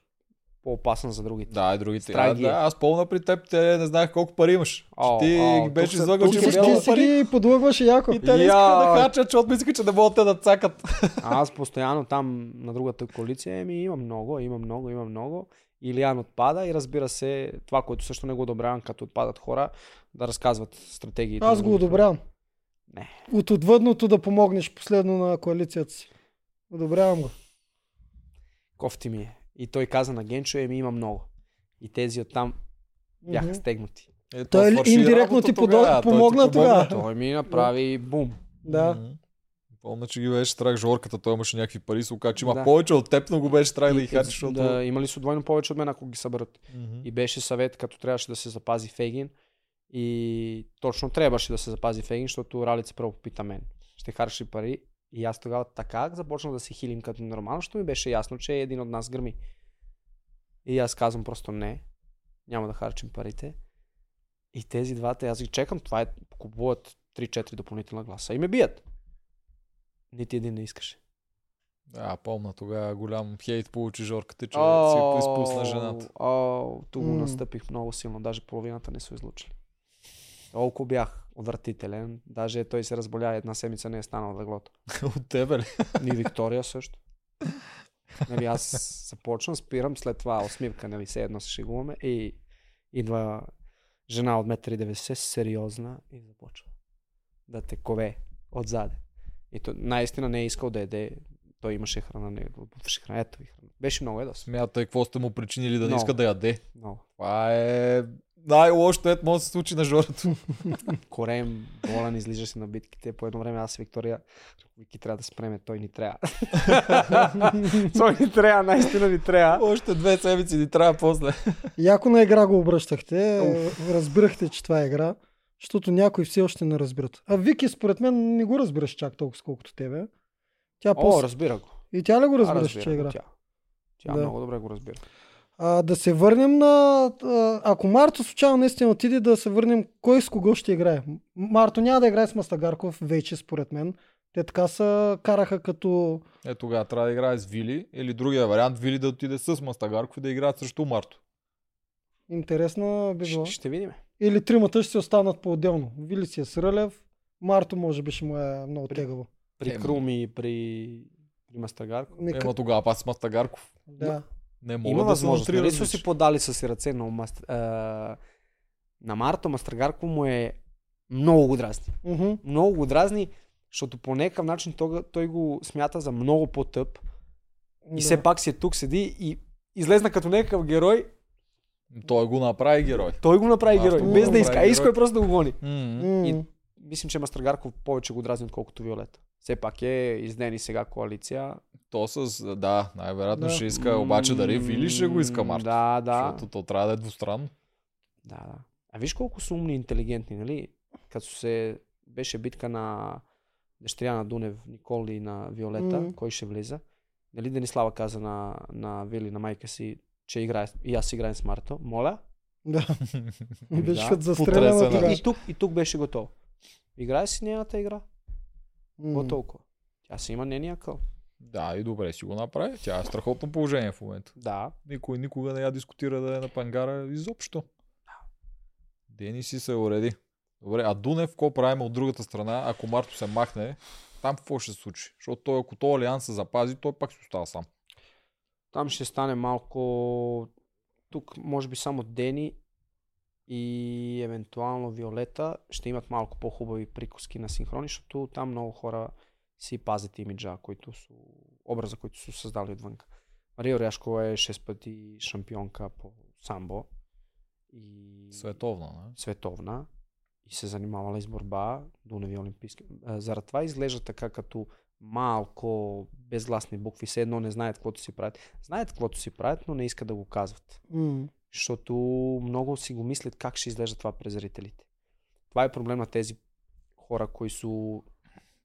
по-опасен за другите. Да, и другите. А, да, аз помня при теб, те не знаех колко пари имаш. Че О, ти о, ги беше тук че ти, ти си пари. ги подлъгваше яко. И те не искаха да харчат, защото мислиха, че не могат те да цакат. А Аз постоянно там на другата коалиция ми има много, има много, има много. Илиан отпада и разбира се, това, което също не го одобрявам, като отпадат хора, да разказват стратегиите. Аз го одобрявам. Не. От отвъдното да помогнеш последно на коалицията си. Одобрявам го. Кофти ми е. И той каза на Генчо, еми има много. И тези оттам бяха стегнати. Е, Той индиректно ти тогава, той ти помогна тогава. Той ми направи бум. Да. Мгм. Помня, че ги беше страх Жорката, той имаше някакви пари, се оказа, че има Да. повече от теб, но го беше страх да И- ги харчи, защото... Да, имали са двойно повече от мен, ако ги съберат. Мгм. И беше съвет, като трябваше да се запази Фейгин. И точно трябваше да се запази Фейгин, защото Ралица първо попита мен. Ще харчи пари. И аз тогава така започнах да се хилим като нормално, защото ми беше ясно, че един от нас гърми. И аз казвам просто не, няма да харчим парите. И тези двата, аз ги чекам, това е, купуват 3-4 допълнителна гласа и ме бият. Нити един не искаше. Да, помна тогава голям хейт получи Жорката, че си го изпусна жената. О, тук го настъпих много силно, даже половината не са излучили. Толкова бях отвратителен, даже той се разболя, една седмица не е станал леглото. От тебе ли? Ни Виктория също. Нали, аз започвам, спирам, след това усмивка, нали, все едно се шегуваме и идва жена от 1,90 м, сериозна и започва да те кове отзаде. И то наистина не е искал да яде. Той имаше храна, не бутваше храна. Ето ви храна. Беше много едос. Смятай, какво сте му причинили да не иска да яде. Много. Това е най-лошото, ето може да се случи на Жорато. Корем, болен, излизаше на битките. По едно време аз и Виктория, Вики трябва да спреме, той ни трябва. той ни трябва, наистина ни трябва. Още две седмици ни трябва после. Яко на игра го обръщахте. Разбирахте, че това е игра. Защото някои все още не разбират. А Вики, според мен, не го разбираш чак толкова, колкото тебе. Тя О, после... разбира го. И тя ли го разбираш, разбира че игра? Тя, тя Да. много добре го разбира. А, да се върнем на... Ако Марто случайно наистина отиде, да се върнем кой с кого ще играе. Марто няма да играе с Мастагарков вече, според мен. Те така са караха като... Е, тогава трябва да играе с Вили или другия вариант, Вили да отиде с Мастагарков и да играят срещу Марто. Интересна би било. Ще, ще видим. Или тримата ще се останат по-отделно. Вили си е с Рълев, Марто може би ще му е много При- тегаво. При Ема. Крум и при, при Мастагарко. Не, Ема тогава пас Мастагарков. да. Не мога Има да възможност. Нали са си подали с ръце на, Маст... а, на Марто Мастрагарко му е много го дразни. Мгм. Много го дразни, защото по някакъв начин той, той го смята за много по-тъп. И Да. все пак си е тук, седи и излезна като някакъв герой. Той го направи герой. Той го направи Марто герой, без да иска. Иска е просто да го гони. М. И- Мисля, че Мастрагарков повече го дразни, отколкото Виолета. Все пак е издени сега коалиция. То с... Да, най-вероятно Да. ще иска, обаче дали Вили ще го иска Марто. Да, да. Защото то трябва да е двустранно. Да, да. А виж колко са умни и интелигентни, нали? Като се беше битка на дъщеря на Дунев, Никол и на Виолета, Мгм. кой ще влиза. Нали Денислава каза на, на Вили, на майка си, че играе, и аз играем с Марто. Моля? Да. Беше да. тогава. И, и, тук, и тук беше готов. Играе си нейната игра. Какво толкова? Тя си има нейния къл. Да, и добре си го направи. Тя е в страхотно положение в момента. Да. Никой никога не я дискутира да е на пангара изобщо. Дени си се уреди. Добре, а Дунев, какво правим от другата страна, ако Марто се махне, там какво ще се случи? Защото той, ако този алианс се запази, той пак си остава сам. Там ще стане малко... Тук може би само Дени и евентуално Виолета ще имат малко по-хубави приказки на синхрони, защото там много хора си пазят имиджа, които са, образа, който са създали отвън. Мария Оряшкова е 6 пъти шампионка по самбо и Световна, не? световна и се занимавала с борба до нови олимпийски. Заради това изглежда така като малко безгласни букви, все едно не знаят каквото си правят. Знаят каквото си правят, но не искат да го казват. М. Защото много си го мислят как ще изглежда това през зрителите. Това е проблем на тези хора, които са...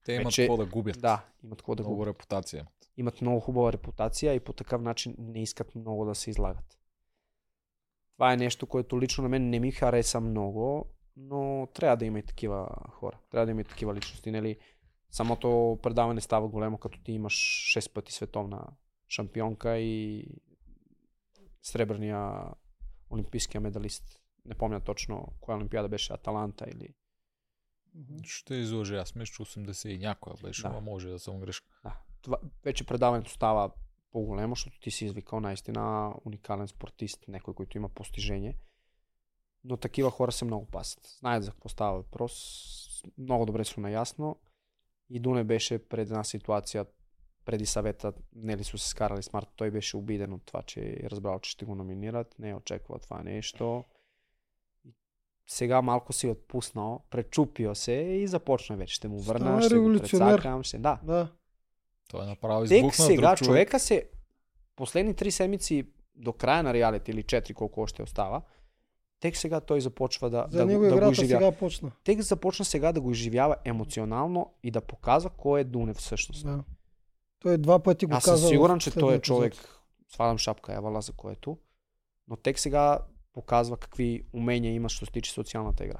Те имат Вече- какво да губят. Да, имат какво да Много го... репутация. Имат много хубава репутация и по такъв начин не искат много да се излагат. Това е нещо, което лично на мен не ми хареса много, но трябва да има и такива хора. Трябва да има и такива личности. Нали? Самото предаване става големо, като ти имаш 6 пъти световна шампионка и сребърния олимпийския медалист. Не помня точно коя олимпиада беше, Аталанта или... Ще излъжа. Аз че 80 и някоя беше, Да. да. може да съм грешка. Да. Това, вече предаването става по-големо, защото ти си извикал наистина уникален спортист, някой, който има постижение. Но такива хора се много пасят. Знаят за какво става въпрос. Много добре са наясно. И Дуне беше пред една ситуация преди съвета, не ли са се скарали с Марто, той беше обиден от това, че е разбрал, че ще го номинират, не е очаквал това нещо. Сега малко си отпуснал, пречупил се и започна вече. Ще му върна, Стана ще го прецакам, ще... Да. Да. Той е направо Тек избухна сега друг човек. човека се... Последни три седмици до края на реалити или четири, колко още остава, тек сега той започва да, За да, него го, да го изживява. сега почна. Тек започна сега да го изживява емоционално и да показва кой е Дунев всъщност. Да. Той два пъти го Аз каза. съм сигурен, че той е човек, свалям шапка Евала за което, но тек сега показва какви умения има, що се тича социалната игра.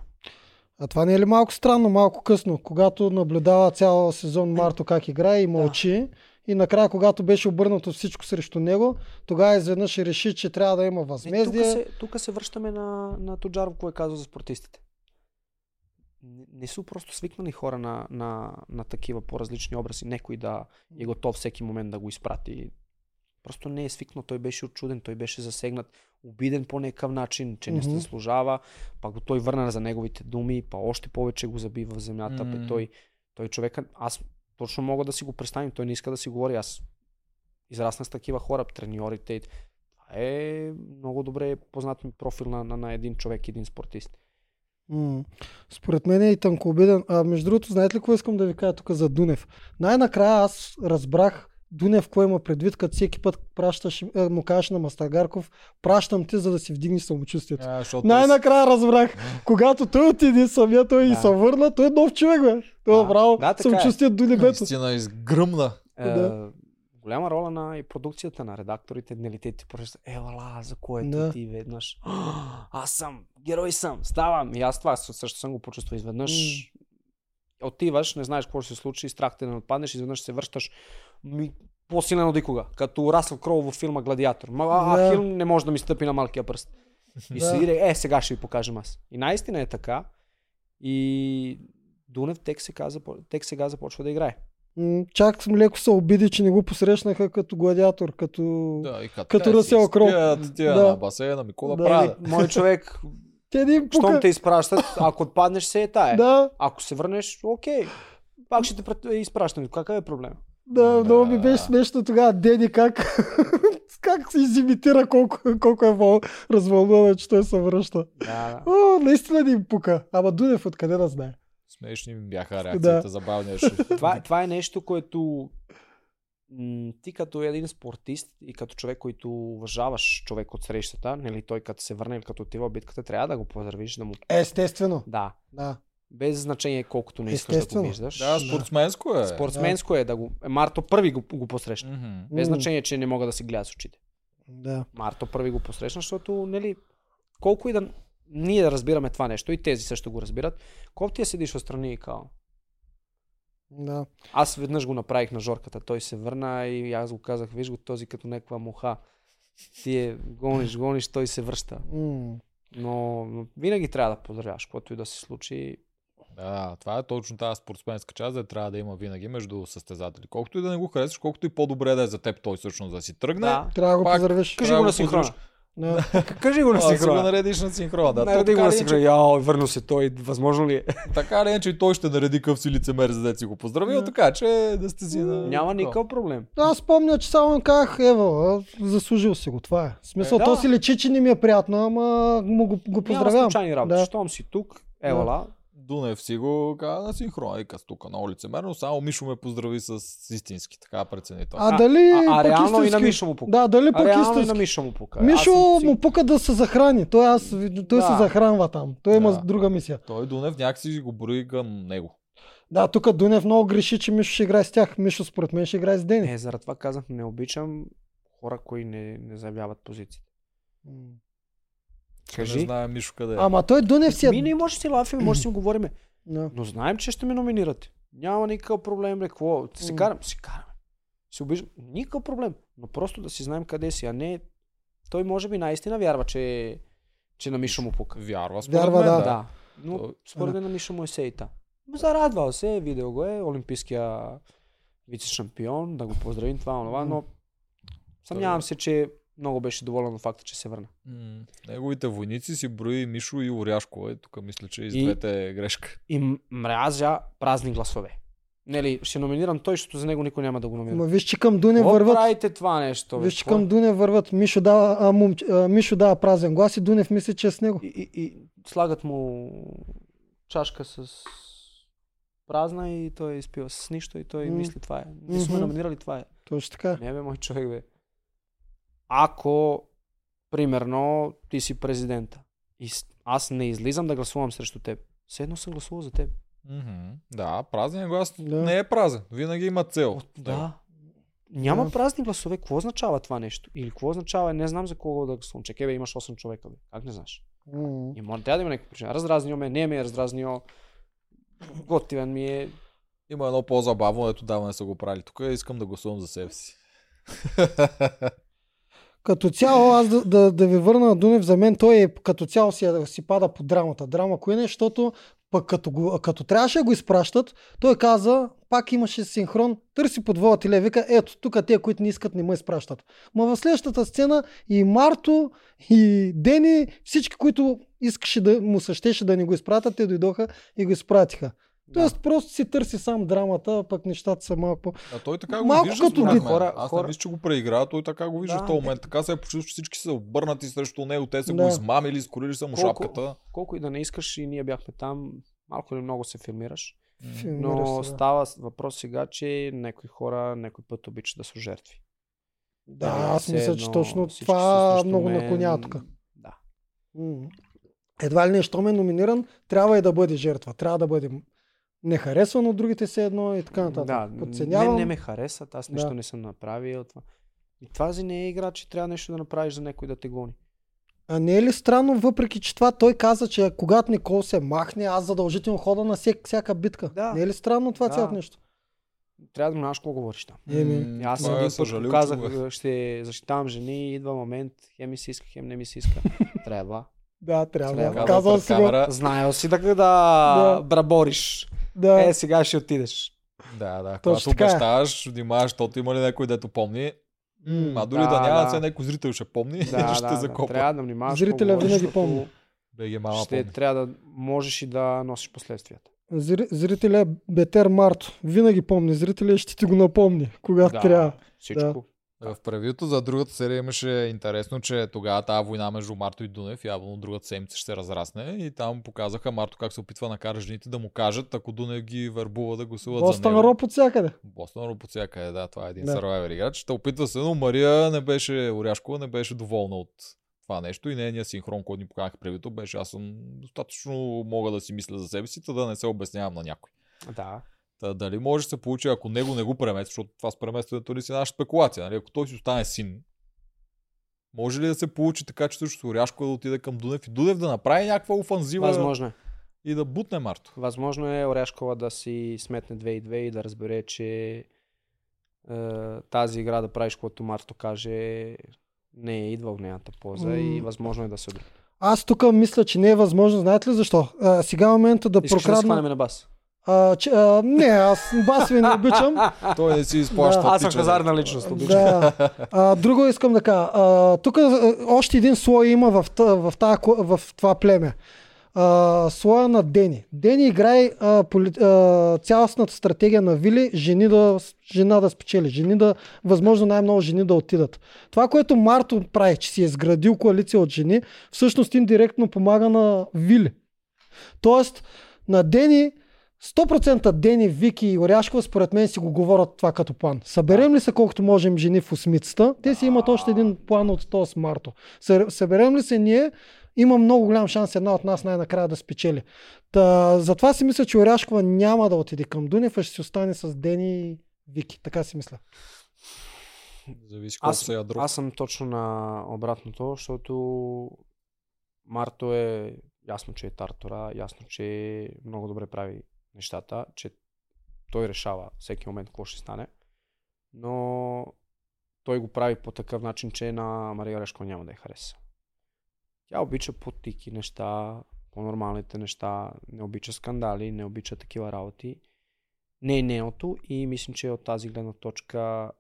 А това не е ли малко странно, малко късно, когато наблюдава цял сезон Марто как играе и мълчи и накрая, когато беше обърнато всичко срещу него, тогава изведнъж реши, че трябва да има Е, тук, възмездие. се, тук се връщаме на, на Тоджаров, кое е казал за спортистите. Не, не са просто свикнали хора на, на, на такива по-различни образи. Некой да е готов всеки момент да го изпрати. Просто не е свикнал. Той беше очуден, той беше засегнат, обиден по някакъв начин, че не се Мгм. заслужава. Пак го той върна за неговите думи, па още повече го заби в земята. М. Бе, той, той човека, аз точно мога да си го представим. Той не иска да си говори. Аз израснах с такива хора, треньорите. Това е много добре познат ми профил на, на, на един човек, един спортист. М. Според мен е и тънкообиден. А между другото, знаете ли какво искам да ви кажа тук за Дунев? Най-накрая аз разбрах Дунев какво има предвид, като всеки път пращаш, е, му кажеш на Мастагарков, пращам те, за да си вдигнеш самочувствието. А, защото Най-накрая разбрах, когато той отиде самия, той и Да. се върна, той е нов човек, бе. Той Да. е направо Да, така е. самочувствие до небето. наистина изгръмна. Е, Да. Голяма роля на и продукцията на редакторите, нали, те ти поръщат, ела, за което Да. ти веднъж. Аз съм, герой съм, ставам. И аз това също съм го почувствал изведнъж. Отиваш, не знаеш какво ще се случи, страх те не отпаднеш, изведнъж се връщаш ми, по-силен от никога. Като Расъл Кроу във филма Гладиатор. Ма, а, Да. Ахил не може да ми стъпи на малкия пръст. И Да. се иде, е, сега ще ви покажем аз. И наистина е така. И Дунев тек сега, тек сега започва да играе. Чак леко се обиди, че не го посрещнаха като гладиатор, като... Да, и като, Като Ръсел Кроу. Тия Да. на басейна, ми какво да, Да. правя? Мой човек, Те не им щом те изпращат, ако отпаднеш се е тая. Да, Ако се върнеш, окей. Пак ще те пред- изпращам. Какъв е проблем? да, много ми Да. беше смешно тогава Дени как, как се изимитира колко, колко е вол, развълнуван, че той се връща. Да, да. О, наистина не им пука. Ама Дунев откъде да знае? Смешни ми бяха реакцията, забавнеше. Това, това е нещо, което м, ти като един спортист и като човек, който уважаваш човек от срещата, нали, той като се върне или като отива в битката, трябва да го поздравиш, да му... Естествено. Да. Да. Без значение колкото не искаш да го Естествено. виждаш. Да, спортсменско е. Спортсменско е да го... е, Марто първи го, го посрещна. Мгм. Без значение, че не мога да си гледа с очите. Да. Марто първи го посрещна, защото, нали, колко и да ние да разбираме това нещо, и тези също го разбират, колко ти я седиш отстрани и као. Да. Аз веднъж го направих на Жорката, той се върна и аз го казах, виж го този като някаква муха. Ти е гониш, гониш, той се връща. Но, но винаги трябва да поздравяш, каквото и да се случи. Да, това е точно тази спортсменска част, да трябва да има винаги между състезатели. Колкото и да не го харесваш, колкото и по-добре да е за теб той всъщност да си тръгне. Да. Трябва да го Пак поздравиш. Кажи го да на синхрона. Да. Кажи го на А, си го синхрона. наредиш на синхрона. Да, Нареди то го на синхрона. че, Яо, върна се той. Възможно ли е? така ли, е, че той ще нареди къв си лицемер, за да си го поздравил, Да. така че да сте си на... Няма никакъв проблем. Аз спомня, че само казах, ева, заслужил си го, това е. В смисъл, Е, да. то си лечи, че не ми е приятно, ама му го, го Няма поздравявам. случайни работи. Да. Щом си тук, елала. Дунев си го каза на синхрона, и тук много лицемерно, само Мишо ме поздрави с истински, така прецени той. А, дали а, а реално и на? Мишо му пука. Да, дали А пък реално и на? Мишо му пука. Мишо съм му пука да се захрани. Той, аз, той се Да. захранва там. Той има Да. друга мисия. Той Дунев някакси го брои към него. Да, тук Дунев много греши, че Мишо ще играе с тях. Мишо според мен ще играе с Дени. Е, заради това казах, не обичам хора, които не, не заявяват позиции. М. Не Кажи. знае Мишо къде е. Ама той Дунев си е... Ми не може си лафим, може си говориме. Да. Но знаем, че ще ме номинирате. Няма никакъв проблем, бе. Какво? Се М. карам, се караме. Се обиждам. Никакъв проблем. Но просто да си знаем къде си, а не... Той може би наистина вярва, че, че на Миша му пука. Вярва според Вярва, мен, да. да. Да. Но Той- според мен на Миша му е сейта. Зарадвал се, видео го е, олимпийския вице-шампион, да го поздравим това, онова, но съмнявам се, че много беше доволен от факта, че се върна. М, Неговите войници си брои Мишо и Оряшко. Е, тук мисля, че и с двете е грешка. И мразя празни гласове. Нели, ще номинирам той, защото за него никой няма да го номинира. Ма виж, че към Дуне Какво върват. правите това нещо? Виж, че към Дуне върват. Мишо дава, а, момч, а, Мишо дава празен глас и Дунев мисли, че е с него. И, и, и слагат му чашка с празна и той изпива с нищо и той М. мисли това е. Не сме номинирали това е. Точно така. Не бе, мой човек бе. Ако, примерно, ти си президента и аз не излизам да гласувам срещу теб, все едно съм гласувал за теб. Мгм. Да, празният глас Да. не е празен. Винаги има цел. От, да. Няма Да. празни гласове. Какво означава това нещо? Или какво означава, не знам за кого да гласувам. Чекай, бе, имаш 8 човека, бе. Как не знаеш? М. И може да има някаква причина. Раздразнил ме, не ме е раздразнил. Готивен ми е. Има едно по-забавно, ето давно не са го правили. Тук искам да гласувам за себе си. Като цяло, аз да, да, да ви върна на Дунев, за мен той е, като цяло си, си пада по драмата. Драма кое не, защото пък като, го, като трябваше да го изпращат, той каза, пак имаше синхрон, търси подвоят и вика, ето, тук те, които не искат, не ме изпращат. Ма в следващата сцена и Марто, и Дени, всички, които искаше да му същеше да не го изпратят, те дойдоха и го изпратиха. Тоест просто си търси сам драмата, пък нещата са малко по... А той така го Малко вижда, като според мен. хора- Аз хора- не мисля, че го преигра, той така го вижда Да, в този момент. Така се е почувствал, че всички са обърнати срещу него, те са Да. го измамили, скорили са му Колко- шапката. Колко и да не искаш и ние бяхме там, малко или много се филмираш. Филмира Но се, да. става въпрос сега, че някои хора някой път обичат да са жертви. Да, Нали, аз все мисля, че точно това много мен. наклонява тук. Да. Едва ли не, щом е номиниран, трябва и да бъде жертва. Трябва да бъде не харесван от другите се едно и така нататък. Да, Подценявам. мен не ме харесват, аз нищо Да. не съм направил. Това. И това си не е игра, че трябва нещо да направиш за някой да те гони. А не е ли странно, въпреки че това той каза, че когато Никол се махне, аз задължително хода на всек, всяка битка. Да. Не е ли странно това Да. цялото нещо? Трябва да знаеш какво говориш там. Еми. Аз това един е път казах, човек. ще защитавам жени, идва момент, хем ми се иска, хем не ми се иска. Трябва. Да, трябва. Трябва. Казвам Казал си го. камера. Знаел си да, да, Да. брабориш. Да. Е, сега ще отидеш. Да, да. Точно Когато е. обещаваш, внимаваш, защото има ли някой, дето помни. М, а дори да, Да, няма, да. все някой зрител ще помни и Да, ще да, те да, закопа. трябва да внимаваш. Зрителя винаги помни. БГ мама Ще помни. трябва да можеш и да носиш последствията. Зри- Зрителя е Бетер Марто. Винаги помни. Зрителя ще ти го напомни, когато да, трябва. Всичко. В превюто за другата серия имаше интересно, че тогава тази война между Марто и Дунев явно другата седмица ще се разрасне и там показаха Марто как се опитва да накара жените да му кажат, ако Дунев ги вербува да гласуват за Бостън него. Роб от всякъде. Бостън Роб от всякъде, да, това е един. Survivor играч. Те опитва се, но Мария не беше, Оряшкова не беше доволна от това нещо и нейният синхрон, който ни поканаха превюто, беше аз съм достатъчно мога да си мисля за себе си, та да не се обяснявам на някой. Да. Та, дали може да се получи, ако него не го премества, защото това с преместването ли си наша спекулация, нали? ако той си остане син, може ли да се получи така, че също Оряшко да отиде към Дунев и Дунев да направи някаква офанзива Възможно е. и да бутне Марто? Възможно е Оряшкова да си сметне 2 и 2 и да разбере, че е, тази игра да правиш, което Марто каже, не е идва в нейната полза М. и възможно е да се. Аз тук мисля, че не е възможно. Знаете ли защо? А, сега е момента да Искаш да се прокрадна... хванем на бас? А, че, а, не, аз бас ви не обичам. Той не си изплаща. Да. Аз съм хазарна личност, обичам. Да. А, друго искам да кажа. А, тук а, още един слой има в, в, тая, ко- в това племе. А, слоя на Дени. Дени играе а, поли, а, цялостната стратегия на Вили жени да, жена да спечели, жени да, възможно най-много жени да отидат. Това, което Марто прави, че си е изградил коалиция от жени, всъщност индиректно помага на Вили. Тоест, на Дени 100% Дени, Вики и Оряшкова според мен си го говорят това като план. Съберем ли се колкото можем жени в осмицата, те си имат още един план от този с Марто. Съ- Съберем ли се ние, има много голям шанс една от нас най-накрая да спечели. Та, затова си мисля, че Оряшкова няма да отиде към Дунев, а ще си остане с Дени и Вики. Така си мисля. Зависи колко Аз, се ядро. аз съм точно на обратното, защото Марто е ясно, че е тартора, ясно, че много добре прави нещата, че той решава всеки момент какво ще стане, но той го прави по такъв начин, че на Мария Решко няма да я хареса. Тя обича потики неща, по-нормалните неща, не обича скандали, не обича такива работи. Не е нейното и мислим, че от тази гледна точка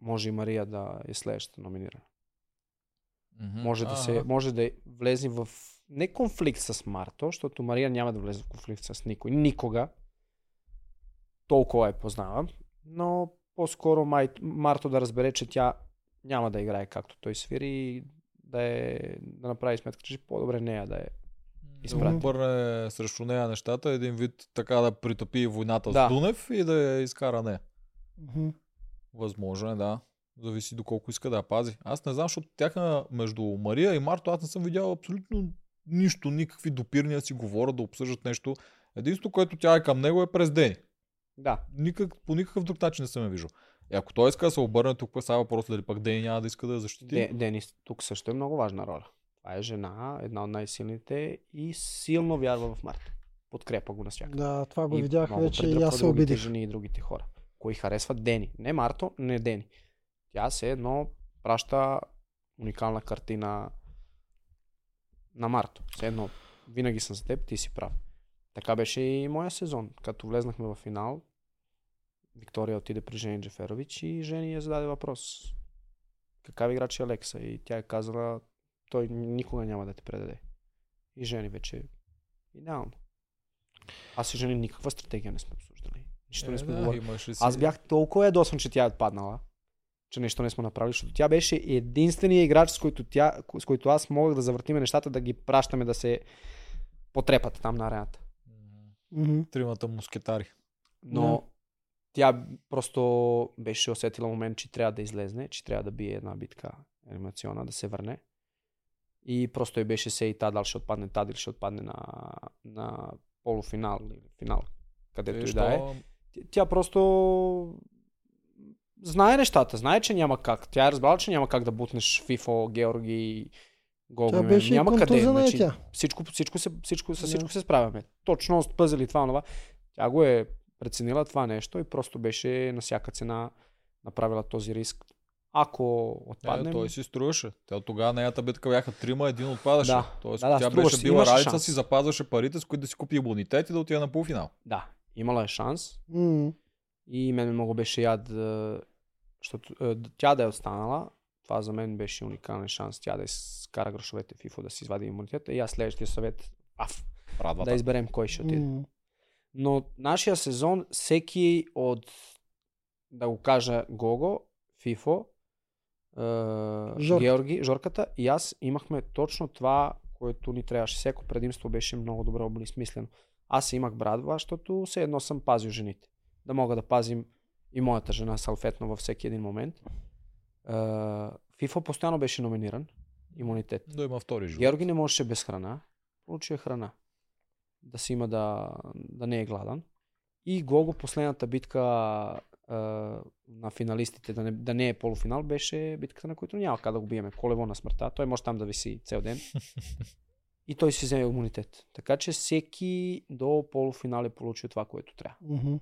може и Мария да е следващата номинирана. Мгм. Може да, се, може да влезе в не конфликт с Марто, защото Мария няма да влезе в конфликт с никой. Никога. толкова я познавам, но по-скоро май, Марто да разбере, че тя няма да играе както той свири и да, е, да направи сметка, че по-добре нея да е. Да изпрати. обърне срещу нея нещата, един вид така да притопи войната Да. с Дунев и да я изкара нея. Мгм. Възможно е, да. Зависи доколко иска да я пази. Аз не знам, защото тяха между Мария и Марто, аз не съм видял абсолютно нищо, никакви допирния си говорят да обсъждат нещо. Единството, което тя е към него е през Дени. Да, Никак, по никакъв друг начин не съм я виждал. И ако той иска да се обърне, тук става въпрос дали пък Дени няма да иска да я защити. Де, Денис тук също е много важна роля. Това е жена, една от най-силните и силно вярва в Марто. Подкрепа го навсякъде. Да, това го И видях вече и аз се убедих. жени и другите хора, кои харесват Дени. Не Марто, не Дени. Тя се едно праща уникална картина на Марто. Все едно, винаги съм за теб, ти си прав. Така беше и моя сезон. Като влезнахме в финал, Виктория отиде при Жени Джеферович и Жени я зададе въпрос. Какъв играч е Алекса? И тя е казала, той никога няма да те предаде. И Жени вече идеално. Аз и Жени никаква стратегия не сме обсуждали. Нищо не сме Е, да, говорили. Аз бях толкова ядосан, че тя е отпаднала, че нещо не сме направили, защото тя беше единственият играч, с който, тя, с който аз мога да завъртиме нещата, да ги пращаме да се потрепат там на арената. Мгм. Тримата мускетари. Но Да. тя просто беше усетила момент, че трябва да излезне, че трябва да бие една битка елиминационна, да се върне. И просто й беше се и та дали ще отпадне, та дали ще отпадне на, на полуфинал или финал, където и да е. Тя просто знае нещата, знае, че няма как. Тя е разбрала, че няма как да бутнеш Фифо, Георги, Гого. Тя беше няма къде. Значи, тя. всичко, всичко, се, всичко, с всичко се справяме. Точно с пъзели това, това. Тя го е преценила това нещо и просто беше на всяка цена направила този риск. Ако Е, отпаднем... той си струваше. Те от тогава неята битка бяха трима, един отпадаше. Да. Тоест, Да, да, тя беше си, била ралица шанс. си, запазваше парите, с които да си купи имунитет и да отиде на полуфинал. Да, имала е шанс. М. И мен много беше яд, защото тя да е останала. Това за мен беше уникален шанс. Тя да изкара грошовете в FIFA, да си извади имунитета. И аз следващия съвет, аф, Радвата. да изберем кой ще отиде. М. Но нашия сезон, всеки от, да го кажа, Гого, Фифо, Жорка. Георги, Жорката и аз имахме точно това, което ни трябваше. Всеко предимство беше много добре обмислено. Аз имах брадва, защото все едно съм пазил жените. Да мога да пазим и моята жена салфетно във всеки един момент. Фифо постоянно беше номиниран. Имунитет. Да има втори живот. Георги не можеше без храна. Получи храна. Да си има да, да не е гладен. И Гого последната битка а, на финалистите, да не, да не е полуфинал, беше битката, на която няма как да го биеме. Колево на смъртта. Той може там да виси цел ден. И той си вземе имунитет. Така че всеки до полуфинал е получил това, което трябва. Мгм.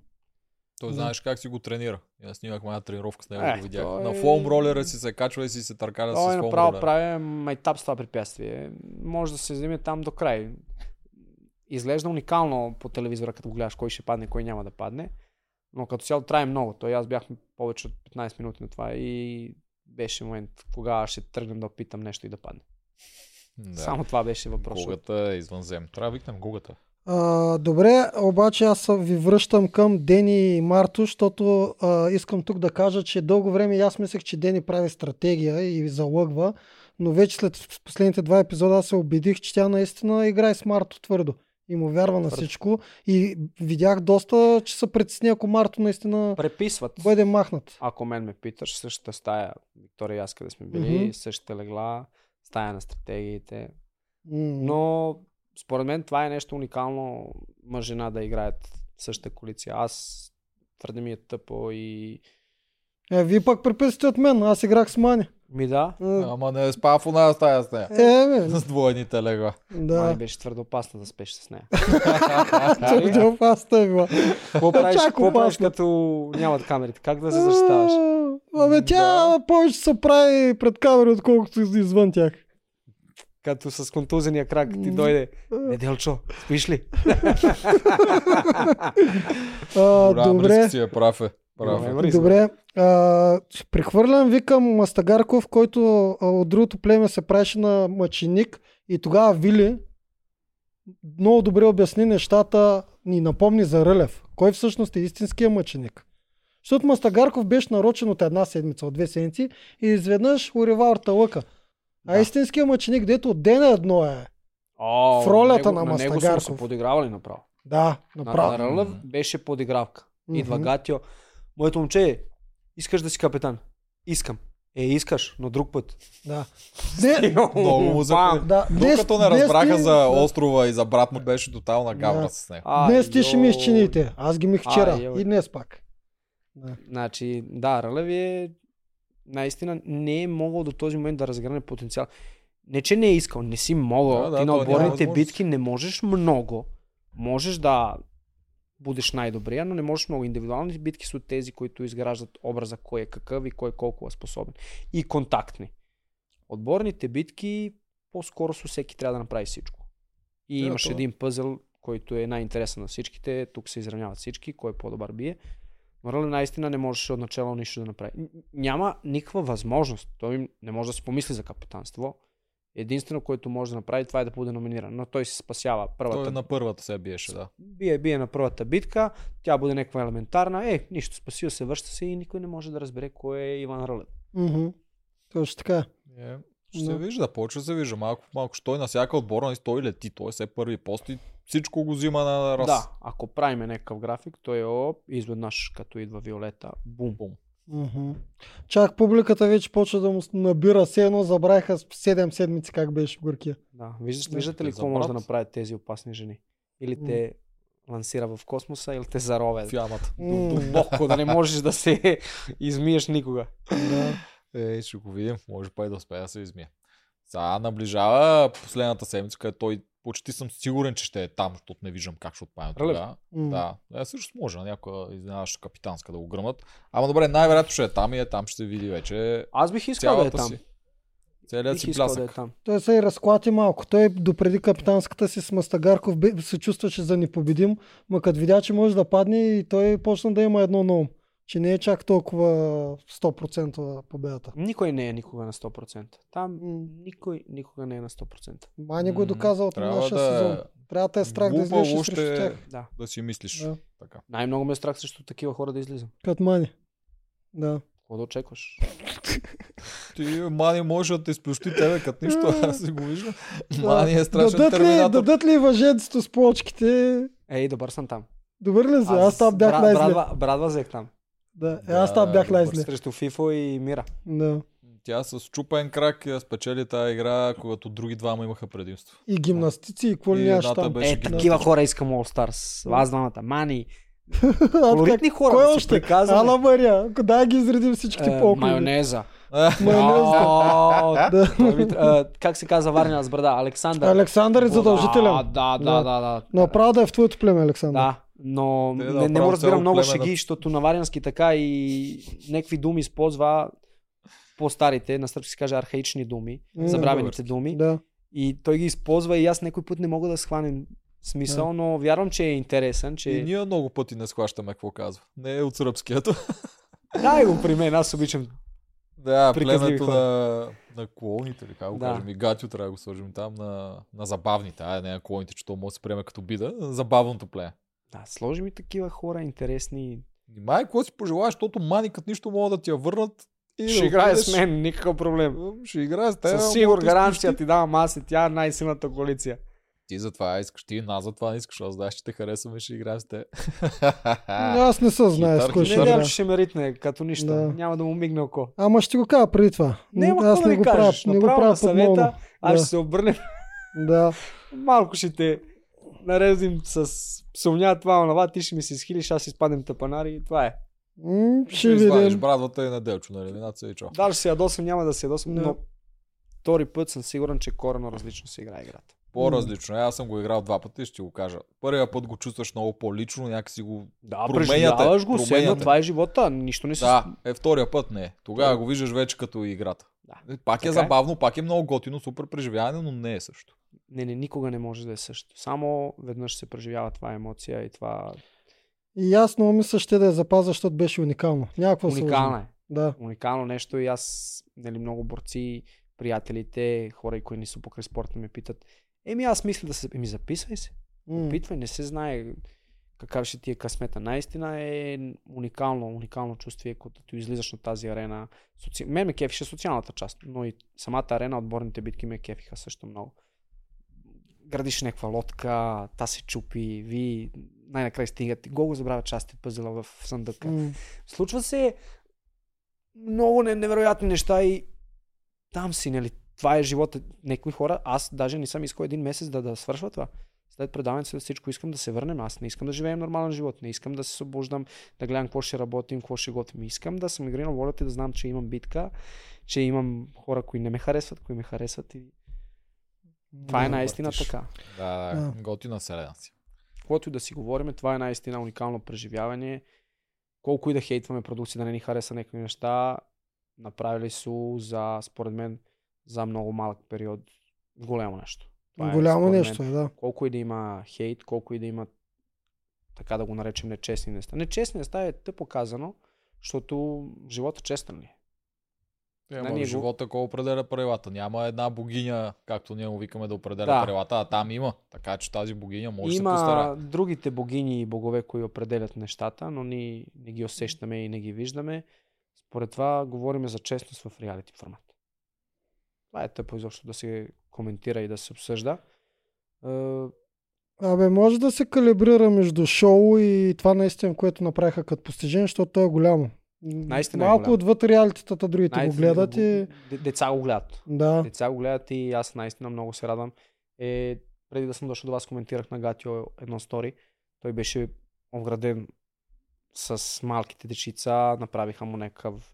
Той знаеш как си го тренира. И аз снимах една тренировка с него, Е, го видях. той На е- фоум ролера си се качва и си се търкаля Той с е фоум направо ролера. прави майтап с това препятствие. Може да се вземе там до край. Изглежда уникално по телевизора, като го гледаш кой ще падне, кой няма да падне. Но като цяло трае много. Той аз бях повече от 15 минути на това и беше момент, кога ще тръгнем да опитам нещо и да падне. Да. Само това беше въпрос. Гогата е извънзем. Трябва да викнем Гогата. А, добре, обаче аз ви връщам към Дени и Марто, защото а, искам тук да кажа, че дълго време аз мислех, че Дени прави стратегия и залъгва, но вече след последните два епизода аз се убедих, че тя наистина играе с Марто твърдо и му вярва на всичко и видях доста, че се притесни, ако Марто наистина Преписват. бъде махнат. Ако мен ме питаш, същата стая, Виктория и аз къде сме били, Мгм. същата легла, стая на стратегиите. М, Но според мен това е нещо уникално мъж-жена да играят в същата коалиция. Аз твърде ми е тъпо и... Е, вие пак преписвате от мен, аз играх с Мани. Ми да, А, Ама не спа в оная стая с нея. Е, бе, С двойните легла. да. да. беше твърде опасно да спеш с нея. Твърде опасна е била. Какво правиш, какво правиш като нямат камерите? Как да се защитаваш? Абе, тя повече се прави пред камера, отколкото извън тях. Като с контузения крак ти дойде. Неделчо, спиш ли? А, добре, си е, прав е. Прав е. Добре. А, прехвърлям ви към Мастагарков, който от другото племе се правеше на мъченик и тогава Вили много добре обясни нещата, ни напомни за Рълев. Кой всъщност е истинския мъченик? Защото Мастагарков беше нарочен от една седмица, от две седмици и изведнъж урива лъка. А Да. истинският мъченик, дето от ден едно е. О, В ролята него, на на него са Мастагарков. подигравали направо. Да, На, направо. на Рълев беше подигравка. Идва Мгм. Гатио. Моето момче, искаш да си капитан? Искам. Е, искаш, но друг път. Да. Не, Много му за... Да. Днес, Докато не днес разбраха ти- за острова и за брат му беше тотална гавра Да. с него. А, Днес ти ще ми изчините. Аз ги мих вчера. Йой. и днес пак. Да. Значи, да, Рълев е наистина не е могъл до този момент да разгърне потенциал. Не, че не е искал, не си могъл. Да, да, Ти на отборните битки не можеш много. Можеш да будеш най-добрия, но не можеш много. Индивидуалните битки са от тези, които изграждат образа кой е какъв и кой колко е способен. И контактни. Отборните битки по-скоро с всеки трябва да направи всичко. И Да, имаш това. един пъзъл, който е най-интересен на всичките. Тук се изравняват всички, кой е по-добър бие. Рълев наистина не можеше от начало нищо да направи. Няма никаква възможност. Той не може да си помисли за капитанство. Единствено, което може да направи, това е да бъде номиниран. Но той се спасява първата. Той на първата се биеше, да. Бие, бие на първата битка, тя буде някаква елементарна. Е, нищо, спасил се, връща се и никой не може да разбере кой е Иван Рълев. Мгм. Точно така. Е, ще Да. се вижда, почва да се вижда малко по малко. Що той на всяка отбора, той лети, той все първи пост и всичко го взима на раз. Да, ако правим някакъв график, той е оп, изведнъж като идва Виолета, бум. Бум. Мгм. Чак публиката вече почва да му набира. Все едно забравиха с 7 седмици как беше в Горкия. Да, виждаш, Да. виждате ли какво може да направят тези опасни жени? Или те лансира в космоса, или те заровят. В ямата. М. Дълбоко, да не можеш да се измиеш никога. Да. Е, ще го видим. Може па и да успее да се измие. Сега наближава последната седмица, където той почти съм сигурен, че ще е там, защото не виждам как ще отпадне тогава. М. Да, е, също може на някоя изненадаща капитанска да го гръмат. Ама добре, най-вероятно ще е там и е там ще се види вече Аз бих искал да е там. си. Целият си искал да е плясък. там. Той се и разклати малко. Той допреди капитанската си с Мастагарков се чувстваше за непобедим, ма като видя, че може да падне и той почна да има едно ум. Че не е чак толкова 100% победата. Никой не е никога на 100%. Там никой никога не е на 100%. Мани го е доказал от нашия да е сезон. Трябва да е страх да глупаво излезеш срещу е тях. Да. Да си мислиш. Да. Така. Най-много ме е страх срещу такива хора да излизам. Като Мани. Да. Какво да очакваш? Ти, Мани, може да те изплющи тебе като нищо, аз си го виждам. Да. Мани е страшен дадат ли, терминатор. дадат ли въженцето с плочките? Ей, добър съм там. Добър ли си? Аз там бях най-зле. Брадва, брадва взех там. Да, е, аз там Да, бях най-зле. Срещу Фифо и Мира. Да. Тя с чупен крак я спечели тази игра, когато други двама имаха предимство. И гимнастици, и какво ли нямаш там. беше Е, такива хора искам All Stars. Аз двамата. Мани. Колоритни хора, Кой да още? приказваме. Ала Мария. Дай ги изредим всичките Е, по майонеза. Майонез, да. О, Да. той ми тр- а, Как се казва Варня с брада? Александър. Александър е задължителен. Да, да, Да. да, да. Направо да е в твоето племе, Александър. Да, но Те да не, не му разбирам цяло много шеги, защото на варянски така и някакви думи използва по-старите, на сръбски се каже архаични думи, М, забравените думи. Да. И той ги използва и аз някой път не мога да схванем смисъл, но вярвам, че е интересен, че... И ние много пъти не схващаме какво казва. Не е от сръбскието. Дай го при мен, аз обичам. да, племето хора. на, на клоуните, или как го Да. кажем. И Гатио трябва да го сложим там на, на забавните. Ай, не на клоуните, че то може да се приеме като бида. На забавното племе. Да, сложи ми такива хора интересни. Внимай, какво си пожелаеш, защото маникът нищо могат да ти я върнат. И Ще да играе отидеш. с мен, никакъв проблем. Ще играе с теб. Със ама сигур гаранция ти давам аз и тя е най-силната коалиция. Ти затова искаш, ти нас затова не искаш, аз знаеш, че те харесваме, ще играем с теб. Аз не се знае с кой Не ще играе. че ще ме ритне като нищо. Да. Няма да му мигне око. Ама ще ти го кажа преди това. Няма Аз какво да не ми го правя, кажеш. не го правя съвета, аз Да. ще се обърнем. Да. Малко ще те наредим с сумня това на ти ще ми се изхилиш, аз ще изпадем тъпанари и това е. М, Ще Ще извадиш видим. брадвата и на Делчо на елиминация и чо. Даже се ядосам, няма да се ядосам, Да. но втори път съм сигурен, че корено различно се играе играта. По-различно. е, Аз съм го играл два пъти и ще ти го кажа. Първия път го чувстваш много по-лично, някакси го... Да, Променяте, преживяваш го, седно, променяте. това е живота, нищо не се... Да, е втория път не. Тогава Да. го виждаш вече като играта. Да. Е, Пак е Така е. забавно, пак е много готино, супер преживяване, но не е също. Не, не, никога не може да е също. Само веднъж се преживява това емоция и това И много мисля ще да я запазя, защото беше уникално. Някакво уникално е. Да. Уникално нещо и аз, нали, много борци, приятелите, хора, които ни са покрай спорта ме питат, Еми аз мисля да се... Еми записвай се. Опитвай, не се знае какъв ще ти е късмета. Наистина е уникално, уникално чувствие, когато излизаш на тази арена. Соци... Мен ме кефише социалната част, но и самата арена, отборните битки ме кефиха също много. Градиш някаква лодка, та се чупи, ви най-накрая стигат. Го го забравя части от пъзела в съндъка. М. Случва се много не- невероятни неща и там си, нали, това е живота. Някои хора, аз даже не съм искал един месец да, да свършва това. След предаването след всичко искам да се върнем. Аз не искам да живеем нормален живот. Не искам да се събуждам, да гледам какво ще работим, какво ще готвим. Искам да съм игри на волята и да знам, че имам битка, че имам хора, които не ме харесват, които ме харесват. И... Това е наистина въртиш. така. Да, да, Да. готина вселена си. Каквото и да си говорим, това е наистина уникално преживяване. Колко и да хейтваме продукции, да не ни хареса някакви неща, направили са за, според мен, за много малък период голямо нещо. Това е, Голямо според нещо мен, е, да. Колко и да има хейт, колко и да има така да го наречем нечестни неща. Нечестни неща е тъпо казано, защото живота честен ли е? Ема, ние в го- живота кой определя правилата? Няма една богиня, както ние му викаме да определя Да. правилата, а там има. Така че тази богиня може да се постара. Има другите богини и богове, които определят нещата, но ние не ги усещаме и не ги виждаме. Според това говорим за честност в реалити формат. Това е тъпо изобщо да се коментира и да се обсъжда. Е, Абе, може да се калибрира между шоу и това наистина, което направиха като постижение, защото то е голямо. Наистина е Малко отвъд реалитетата, другите го гледат и... де- Деца го гледат. Да. Деца го гледат и аз наистина много се радвам. Е, преди да съм дошъл до вас, коментирах на Гатио едно стори. Той беше ограден с малките дечица, направиха му някакъв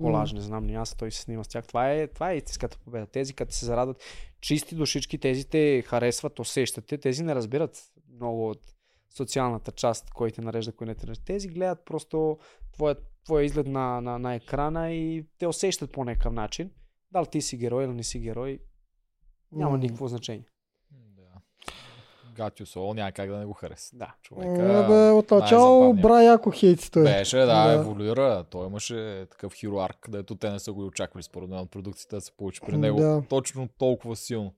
колаж, не знам ни аз, той се снима с тях. Това е, това е истинската победа. Тези, като се зарадват, чисти душички, тези те харесват, усещате, тези не разбират много от социалната част, кой те нарежда, кой не те нарежда. Тези гледат просто твоя, твоя изглед на, на, на екрана и те усещат по някакъв начин. Дали ти си герой или не си герой, няма М. никакво значение. М, Да. Гатио Сол няма как да не го хареса. Да. Човека, Абе, отначало най-забавният. бра яко хейт той. Беше, да, Да. еволюира. Той имаше такъв хироарк, където те не са го и очаквали според мен от продукцията да се получи при него Да. точно толкова силно.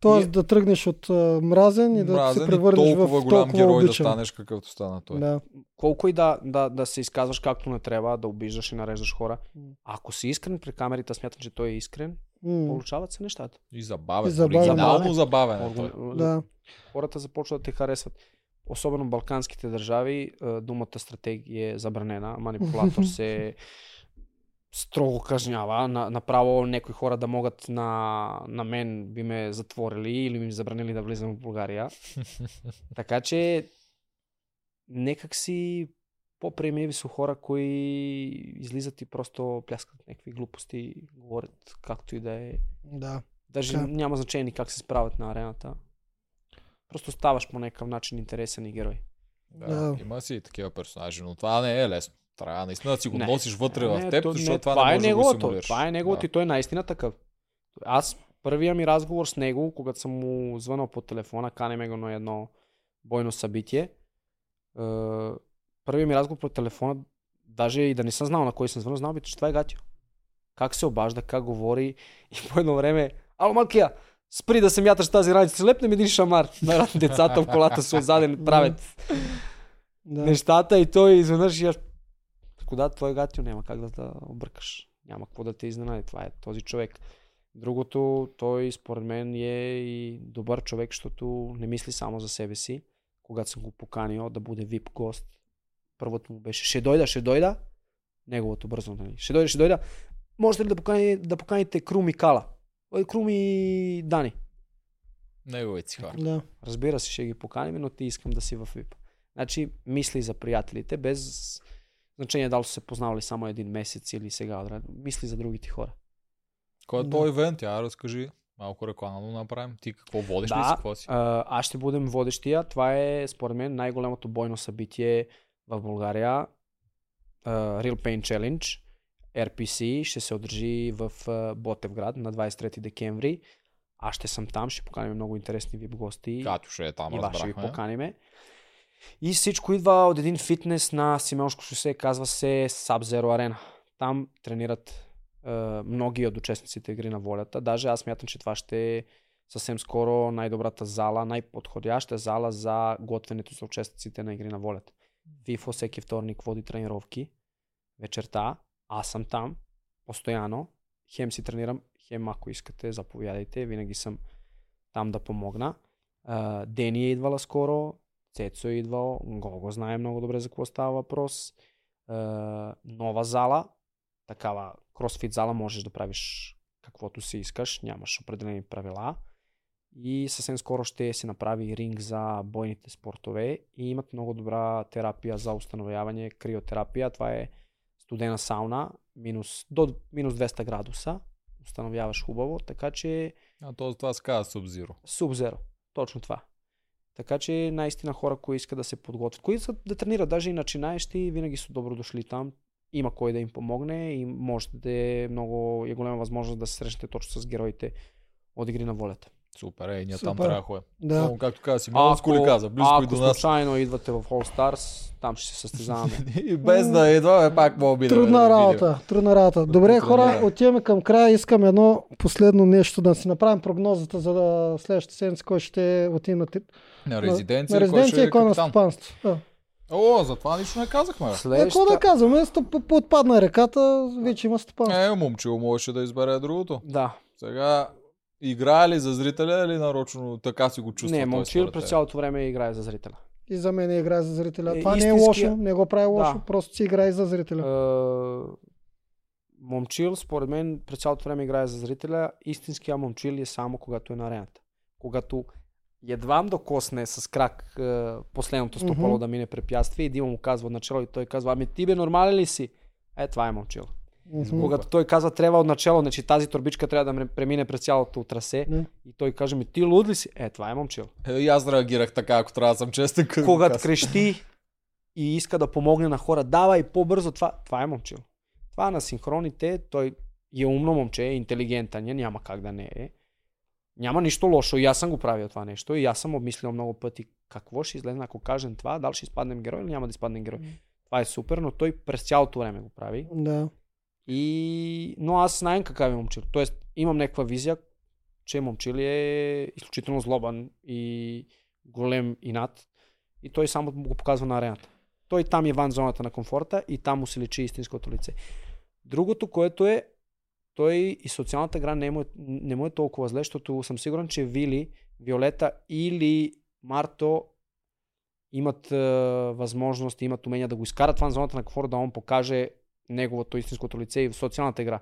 Тоест И- да тръгнеш от а, мразен и да Мразен се превърнеш в толкова голям толкова герой обичан. да станеш какъвто стана той. Да. Колко и да, да, да се изказваш както не трябва, да обиждаш и нареждаш хора. Ако си искрен при камерите, смятам, че той е искрен, М. получават се нещата. И забавен. И забавен, Оригинално забавен. е Да. Хората започват да те харесват. Особено балканските държави, е, думата стратегия е забранена. Манипулатор се строго кажнява. На, направо някои хора да могат на, на мен би ме затворили или ми забранили да влизам в България. така че некак си по-приемливи са хора, кои излизат и просто пляскат някакви глупости говорят както и да е. Да. Даже Така. няма значение как се справят на арената. Просто ставаш по някакъв начин интересен и герой. Да, Да. Има си и такива персонажи, но това не е лесно. Трябва наистина да си го Не. носиш вътре в Не, теб, то- защото не, това, това не е може да го неговото. симулираш. Това е неговото Да. и той е наистина такъв. Аз първия ми разговор с него, когато съм му звънал по телефона, канеме го на едно бойно събитие. Първият ми разговор по телефона, даже и да не съм знал на кой съм звънал, знал би, че това е Гатио. Как се обажда, как говори и по едно време, ало малкия, спри да се мяташ тази радица, лепнем един шамар. На децата в колата са отзаден правят Да. нещата и той изведнъж я... Кога твой гатио няма как да те объркаш. Няма какво да те изненади. Това е този човек. Другото, той според мен е и добър човек, защото не мисли само за себе си. Когато съм го поканил да буде VIP гост, първото му беше, ще дойда, ще дойда. Неговото бързо, нали? Ще дойда, ще дойда. Можете ли да, покани, да поканите Крум и Кала? Ой, Крум и Дани. Неговите си хора. Да. Разбира се, ще ги поканим, но ти искам да си в VIP. Значи, мисли за приятелите, без значение дали са се познавали само един месец или сега. Мисли за другите хора. Кой е Да. този ивент? Я разкажи. Малко реклама да направим. Ти какво водиш ли си? Да, Какво си? а, аз ще бъдем водещия. Това е, според мен, най-голямото бойно събитие в България. А, Real Pain Challenge. RPC ще се отдържи в а, Ботевград на 23 декември. Аз ще съм там, ще поканим много интересни вип гости. Катю ще е там, и ще ви поканиме. И всичко идва от един фитнес на Симеонско шосе, казва се Sub-Zero Arena. Там тренират е, многи от участниците игри на волята. Даже аз мятам, че това ще съвсем скоро най-добрата зала, най-подходяща зала за готвенето за участниците на игри на волята. ФИФО всеки вторник води тренировки вечерта. Аз съм там, постоянно. Хем си тренирам, хем ако искате, заповядайте. Винаги съм там да помогна. Дени е идвала скоро, Цецо е идвал, Гого знае много добре за какво става въпрос. А, нова зала, такава кросфит зала можеш да правиш каквото си искаш, нямаш определени правила. И съвсем скоро ще се направи ринг за бойните спортове и имат много добра терапия за установяване, криотерапия. Това е студена сауна, минус, до минус 200 градуса. Установяваш хубаво, така че А то това се казва Sub-Zero. Sub-Zero. Точно това. Така че наистина хора, които искат да се подготвят, които искат да тренират, даже и начинаещи, винаги са добро дошли там. Има кой да им помогне и можете да е много е голема възможност да се срещнете точно с героите от Игри на волята. Супер, ей, ние Супер. там трябва да ходим. Да. Много, както каза си, много ли каза, близко и ако до нас. случайно идвате в All Stars, там ще се състезаваме. И без да идваме, пак мога би да Трудна видим. работа, трудна работа. Добре, трудна хора, отиваме към края. Искам едно последно нещо да си направим прогнозата за да следващата седмица, кой ще отиде на, На резиденция, на резиденция е и кой на стопанство. Да. О, за това нищо не казахме. Е, какво да казваме? Стоп, отпадна реката, вече има стопанство. Е, момчил можеше да избере другото. Да. Сега, играе ли за зрителя или нарочно така си го чувства? не, Момчил през цялото време играе за зрителя. И за мен играе за зрителя. Е, Това не е истинския- лошо, не го прави лошо, Да. просто си играе за зрителя. Е, Момчил, според мен, през цялото време играе за зрителя. Истинския момчил е само когато е на арената. Когато едвам да косне с крак е, последното стопало Мгм. да мине препятствие и Дима му казва начало и той казва, ами ти бе нормален ли си? Е, това е момчил. Мгм. Когато той казва, трябва от начало, значи тази турбичка трябва да премине през цялото трасе Не. и той каже, ми ти луд ли си? Е, това е момчил. Е, и аз реагирах така, ако трябва да съм честен. Когато крещи и иска да помогне на хора, давай по-бързо това, това е момчил. Това на синхроните, той е умно момче, е интелигентен, няма как да не е. Няма нищо лошо. И аз съм го правил това нещо. И аз съм обмислил много пъти какво ще излезе, ако кажем това, дали ще изпаднем герой или няма да изпаднем герой. Това е супер, но той през цялото време го прави. Да. И... Но аз знаем какъв е момчил. Тоест имам някаква визия, че момчил е изключително злобен и голем инат. И той само го показва на арената. Той там е ван зоната на комфорта и там му се лечи истинското лице. Другото, което е, той и социалната игра не му е, не му е толкова зле, защото съм сигурен, че Вили, Виолета или Марто имат е, възможност, имат умения да го изкарат ван зоната на комфорта, да он покаже неговото истинското лице и в социалната игра.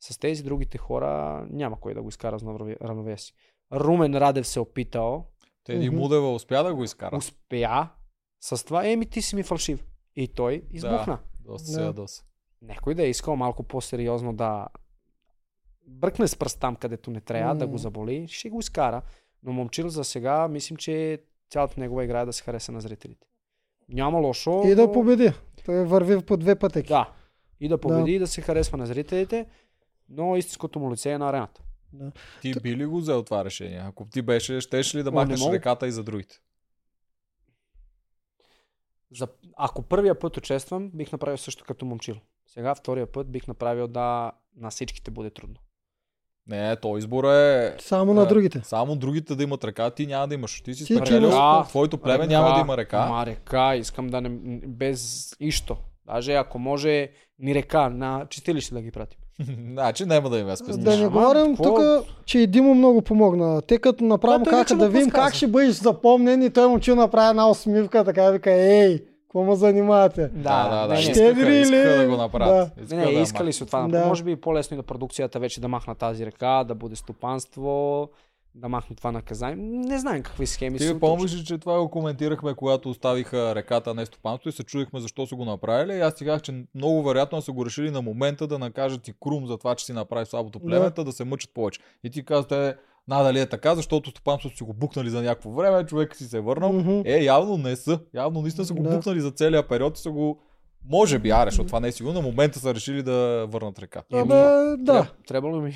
С тези другите хора няма кой да го изкара с равновесие. Румен Радев се опитал, Теди. Мудева успя да го изкара. успя с това, еми ти си ми фалшив. И той избухна. Доста Да. се ядоса. Някой да е искал малко по-сериозно да бръкне с пръст там, където не трябва, да М. го заболи, ще го изкара. Но момчил за сега, мисля, че цялата негова игра е да се хареса на зрителите. Няма лошо. И да победи. Той върви по две пътеки. Да. И да победи, и да се харесва на зрителите, но истинското му лице е на арената. Ти би ли го взел това решение? Ако ти беше, щеш ли да махнеш мога. реката и за другите? За... Ако първия път участвам, бих направил също като момчил. Сега втория път бих направил да на всичките буде трудно. Не, то избор е... Само на е, другите. Само другите да имат река, ти няма да имаш. Ти си спечелил, твоето племе няма да има река. Ма река, искам да не... Без нищо. Даже ако може ни река, на чистилище да ги пратим. значи няма да има специално. Да не говорим какво? тук, че и Димо много помогна. Те като направо Да, вече да му видим как ще бъдеш запомнен и той момчил направи една усмивка, така вика, ей, какво му занимавате? Да, да, да. не, не. Ще- Искаха, Щедри искаха ли? да го направят. Не, Искаха не, да искали се от това. Да. Може би и по-лесно и на продукцията вече да махна тази река, да буде стопанство, да махне това наказание. Не знаем какви схеми Ти са. ли помниш, че това го коментирахме, когато оставиха реката, а не стопанство и се чудихме защо са го направили. И аз ти казах, че много вероятно са го решили на момента да накажат и Крум за това, че си направи слабото племета, да, да се мъчат повече. И ти казвате, те, надали е така, защото стопанството си го букнали за някакво време, човек си се е върнал. Мгм. Е, явно не са. Явно наистина са го Да. букнали за целия период и са го може би, аре, защото това не е сигурно, на момента са решили да върнат река. Еми, да. Тряб- Трябвало ми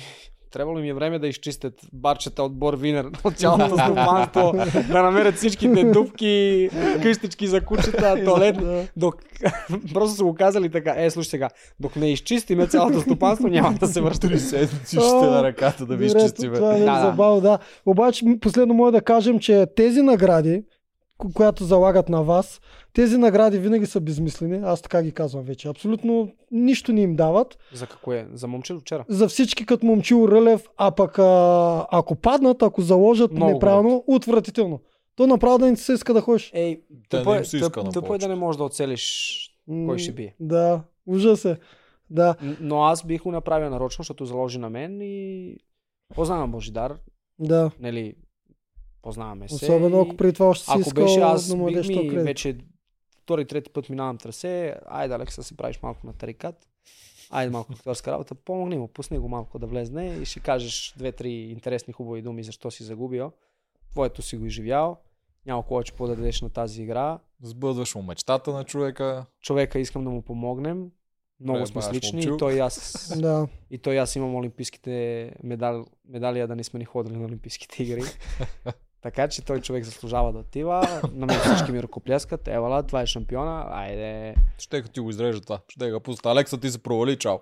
трябвало им е време да изчистят барчета от бор винер от цялото стопанство, да намерят всичките дупки, къщички за кучета, туалет. Док... Просто са го казали така, е, слушай сега, док не изчистиме цялото стопанство, няма да се връща. Три седмици ще на ръката да ви изчистиме. Това е Да, да. забавно, да. Обаче, последно мога да кажем, че тези награди, която залагат на вас, тези награди винаги са безмислени. Аз така ги казвам вече. Абсолютно нищо не им дават. За какво е? За момче ли вчера? За всички като момчил Рълев, а пък а, ако паднат, ако заложат Много неправилно, отвратително. То направо да не се иска да ходиш. Ей, Да тъпо не е, иска тъп, на тъпо е да не можеш да оцелиш кой ще бие. Да, ужас е. Да. Но аз бих го направил нарочно, защото заложи на мен и познавам Божидар, Да. нали, познаваме се. Особено ако преди това още си Ако искал беше аз, да му дадеш ми вече втори, трети път минавам трасе, айде Алекса си правиш малко на тарикат, айде малко актьорска работа, помогни му, пусни го малко да влезне и ще кажеш две-три интересни хубави думи, защо си загубил. Твоето си го изживял, няма повече какво да дадеш на тази игра. Сбъдваш му мечтата на човека. Човека искам да му помогнем. Много Бе, сме слични и той и аз Да. и той и аз имам олимпийските медал, медали, а да не сме ни ходили на олимпийските игри. така че той човек заслужава да отива. На мен всички ми ръкопляскат. Евала, това е шампиона. Айде. Ще ти го изрежа това. Ще го пуста. Алекса ти се провали, чао.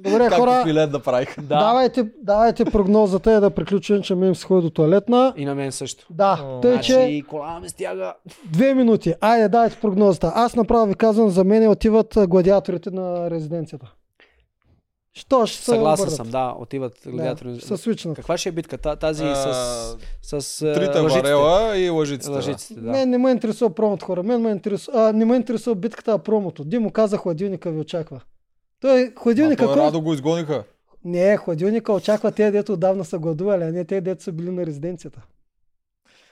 Добре, Както хора, Филет да правих. давайте, давайте прогнозата и да приключим, че ми им се ходи до туалетна. И на мен също. Да, О, тъй, че Значи, кола ме стяга. две минути. Айде, дайте прогнозата. Аз направо ви казвам, за мен отиват гладиаторите на резиденцията. Що ще се Съгласен обърнат? съм, да. Отиват гладиатори. Да, свичнат. Каква ще е битка? Та- Тази с, с а, Трите лъжиците. варела и лъжиците. Лъжиците, да. Не, не ме интересува промото хора. Мен ме интересува, а, не ме интересува битката, а промото. Димо каза, хладилника ви очаква. Той А хладилника, той кой... Радо го изгониха. Не, хладилника очаква те, дето отдавна са гладували, а не те, дето са били на резиденцията.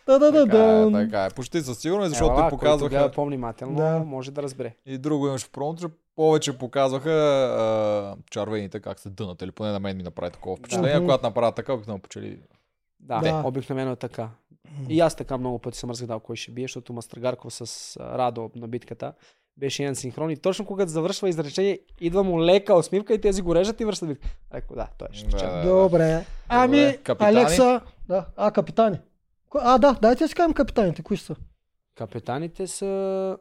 Да, да, да, Така е, да. така е. Почти със сигурност, защото Ела, те който показваха. по-внимателно, Да. може да разбере. И друго имаш в промото, че повече показваха а, чарвените как се дънат. Или поне на мен ми направи такова впечатление. Мгм. Когато направят така, обикновено почели. Да, Да. обикновено е така. И аз така много пъти съм разгадал кой ще бие, защото Мастрагарков с Радо на битката беше един синхрон и точно когато завършва изречение, идва му лека усмивка и тези го режат и връщат битка. Реко, да, той ще Да, спечели. да. Добре. Ами, Капитани? Алекса, да, а, капитани. А, да, дайте да си кажем капитаните, кои са? Капитаните са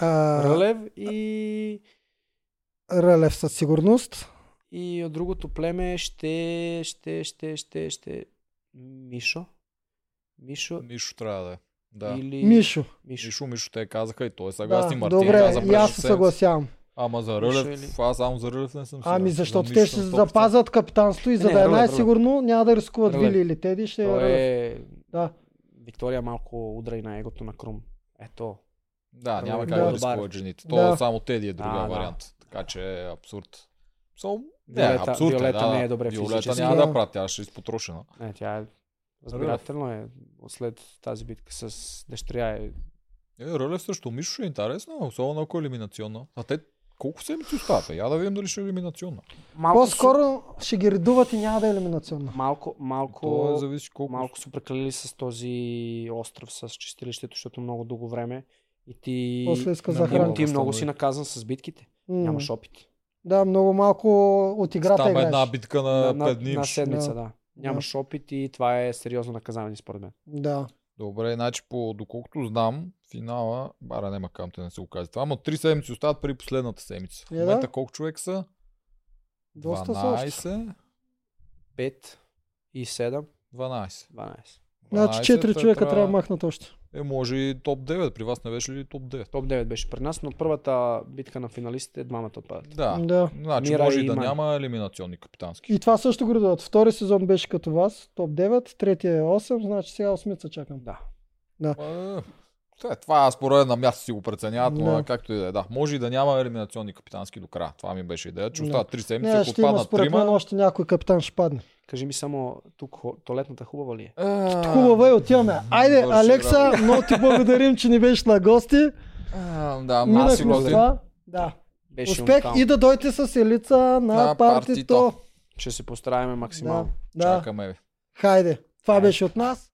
А, Рълев и... Рълев със сигурност. и от другото племе ще, ще, ще, ще, ще... Мишо? Мишо Мишо трябва да е. Да. или... Мишо. Мишо. Мишо, Мишо, те казаха и той е съгласни. Да, Мартин добре, каза и през аз се съгласявам. Ама за Рълев, или- аз само за Рълев не съм сигурен. Ами За защото Мишо те ще съм 100%. запазят капитанство и за Не, да е Рълев, най-сигурно няма да рискуват Рълев. Вили или Теди, ще е Той Рълев. е... Да. Виктория малко удра и на егото на Крум. Ето. Да, няма Рълев как е да по-добър. рискуват жените. То Да. само Теди е другия Да, да. вариант. Така че е абсурд. So, не, Виолета- абсурд Виолета е, да. не е добре Виолета физически. няма Да. да прати, тя ще е изпотрошена. Не, тя е... Разбирателно е. След тази битка с дъщеря е... Е, Рълев също Мишо ще е интересно, особено ако е елиминационна. А те колко седмици остават? Я да видим дали ще е елиминационна. Малко По-скоро ще ги редуват и няма да е елиминационна. Малко, малко, То е зависи колко. малко са прекалили с този остров, с чистилището, защото много дълго време и ти... После и ти много си наказан с битките. М. Нямаш опит. Да, много малко от играта играеш. една битка на, на, на, 5 дни. на седмица, Да. да. Нямаш опит и това е сериозно наказание според мен. Да. Добре, значи по, доколкото знам, финала, бара няма те не се казва това, но 3 седмици остават при последната седмица. В Е, да. момента колко човек са? Доста са още. 12. 5 и 7, 12. 12. Значи 4 12, човека трябва да махнат още. Е, може и топ 9. При вас не беше ли топ 9? Топ 9 беше при нас, но първата битка на финалистите двамата отпадат. Да. Да. Значи Мира може и да няма елиминационни капитански. И това също го редуват. Втори сезон беше като вас, топ 9, третия е 8, значи сега 8 чакам. Да. Е, това- Това според на място си го преценяват, но Да. както и да е. Да, може и да няма елиминационни капитански до края. Това ми беше идея, че Да. остават 3 седмици, Не, ако има отпаднат според мен трима. още някой капитан ще падне. Кажи ми само, тук туалетната хубава ли е? А, Хубаво е, отиваме. Айде, Алекса, много ти благодарим, че ни беше на гости. а, Да, това. Да. Беше Успех уникално. и да дойте с елица на На партито. партито. Ще се постараем максимално. Да, да. Чакаме ви. Хайде. Това Хайде. беше от нас.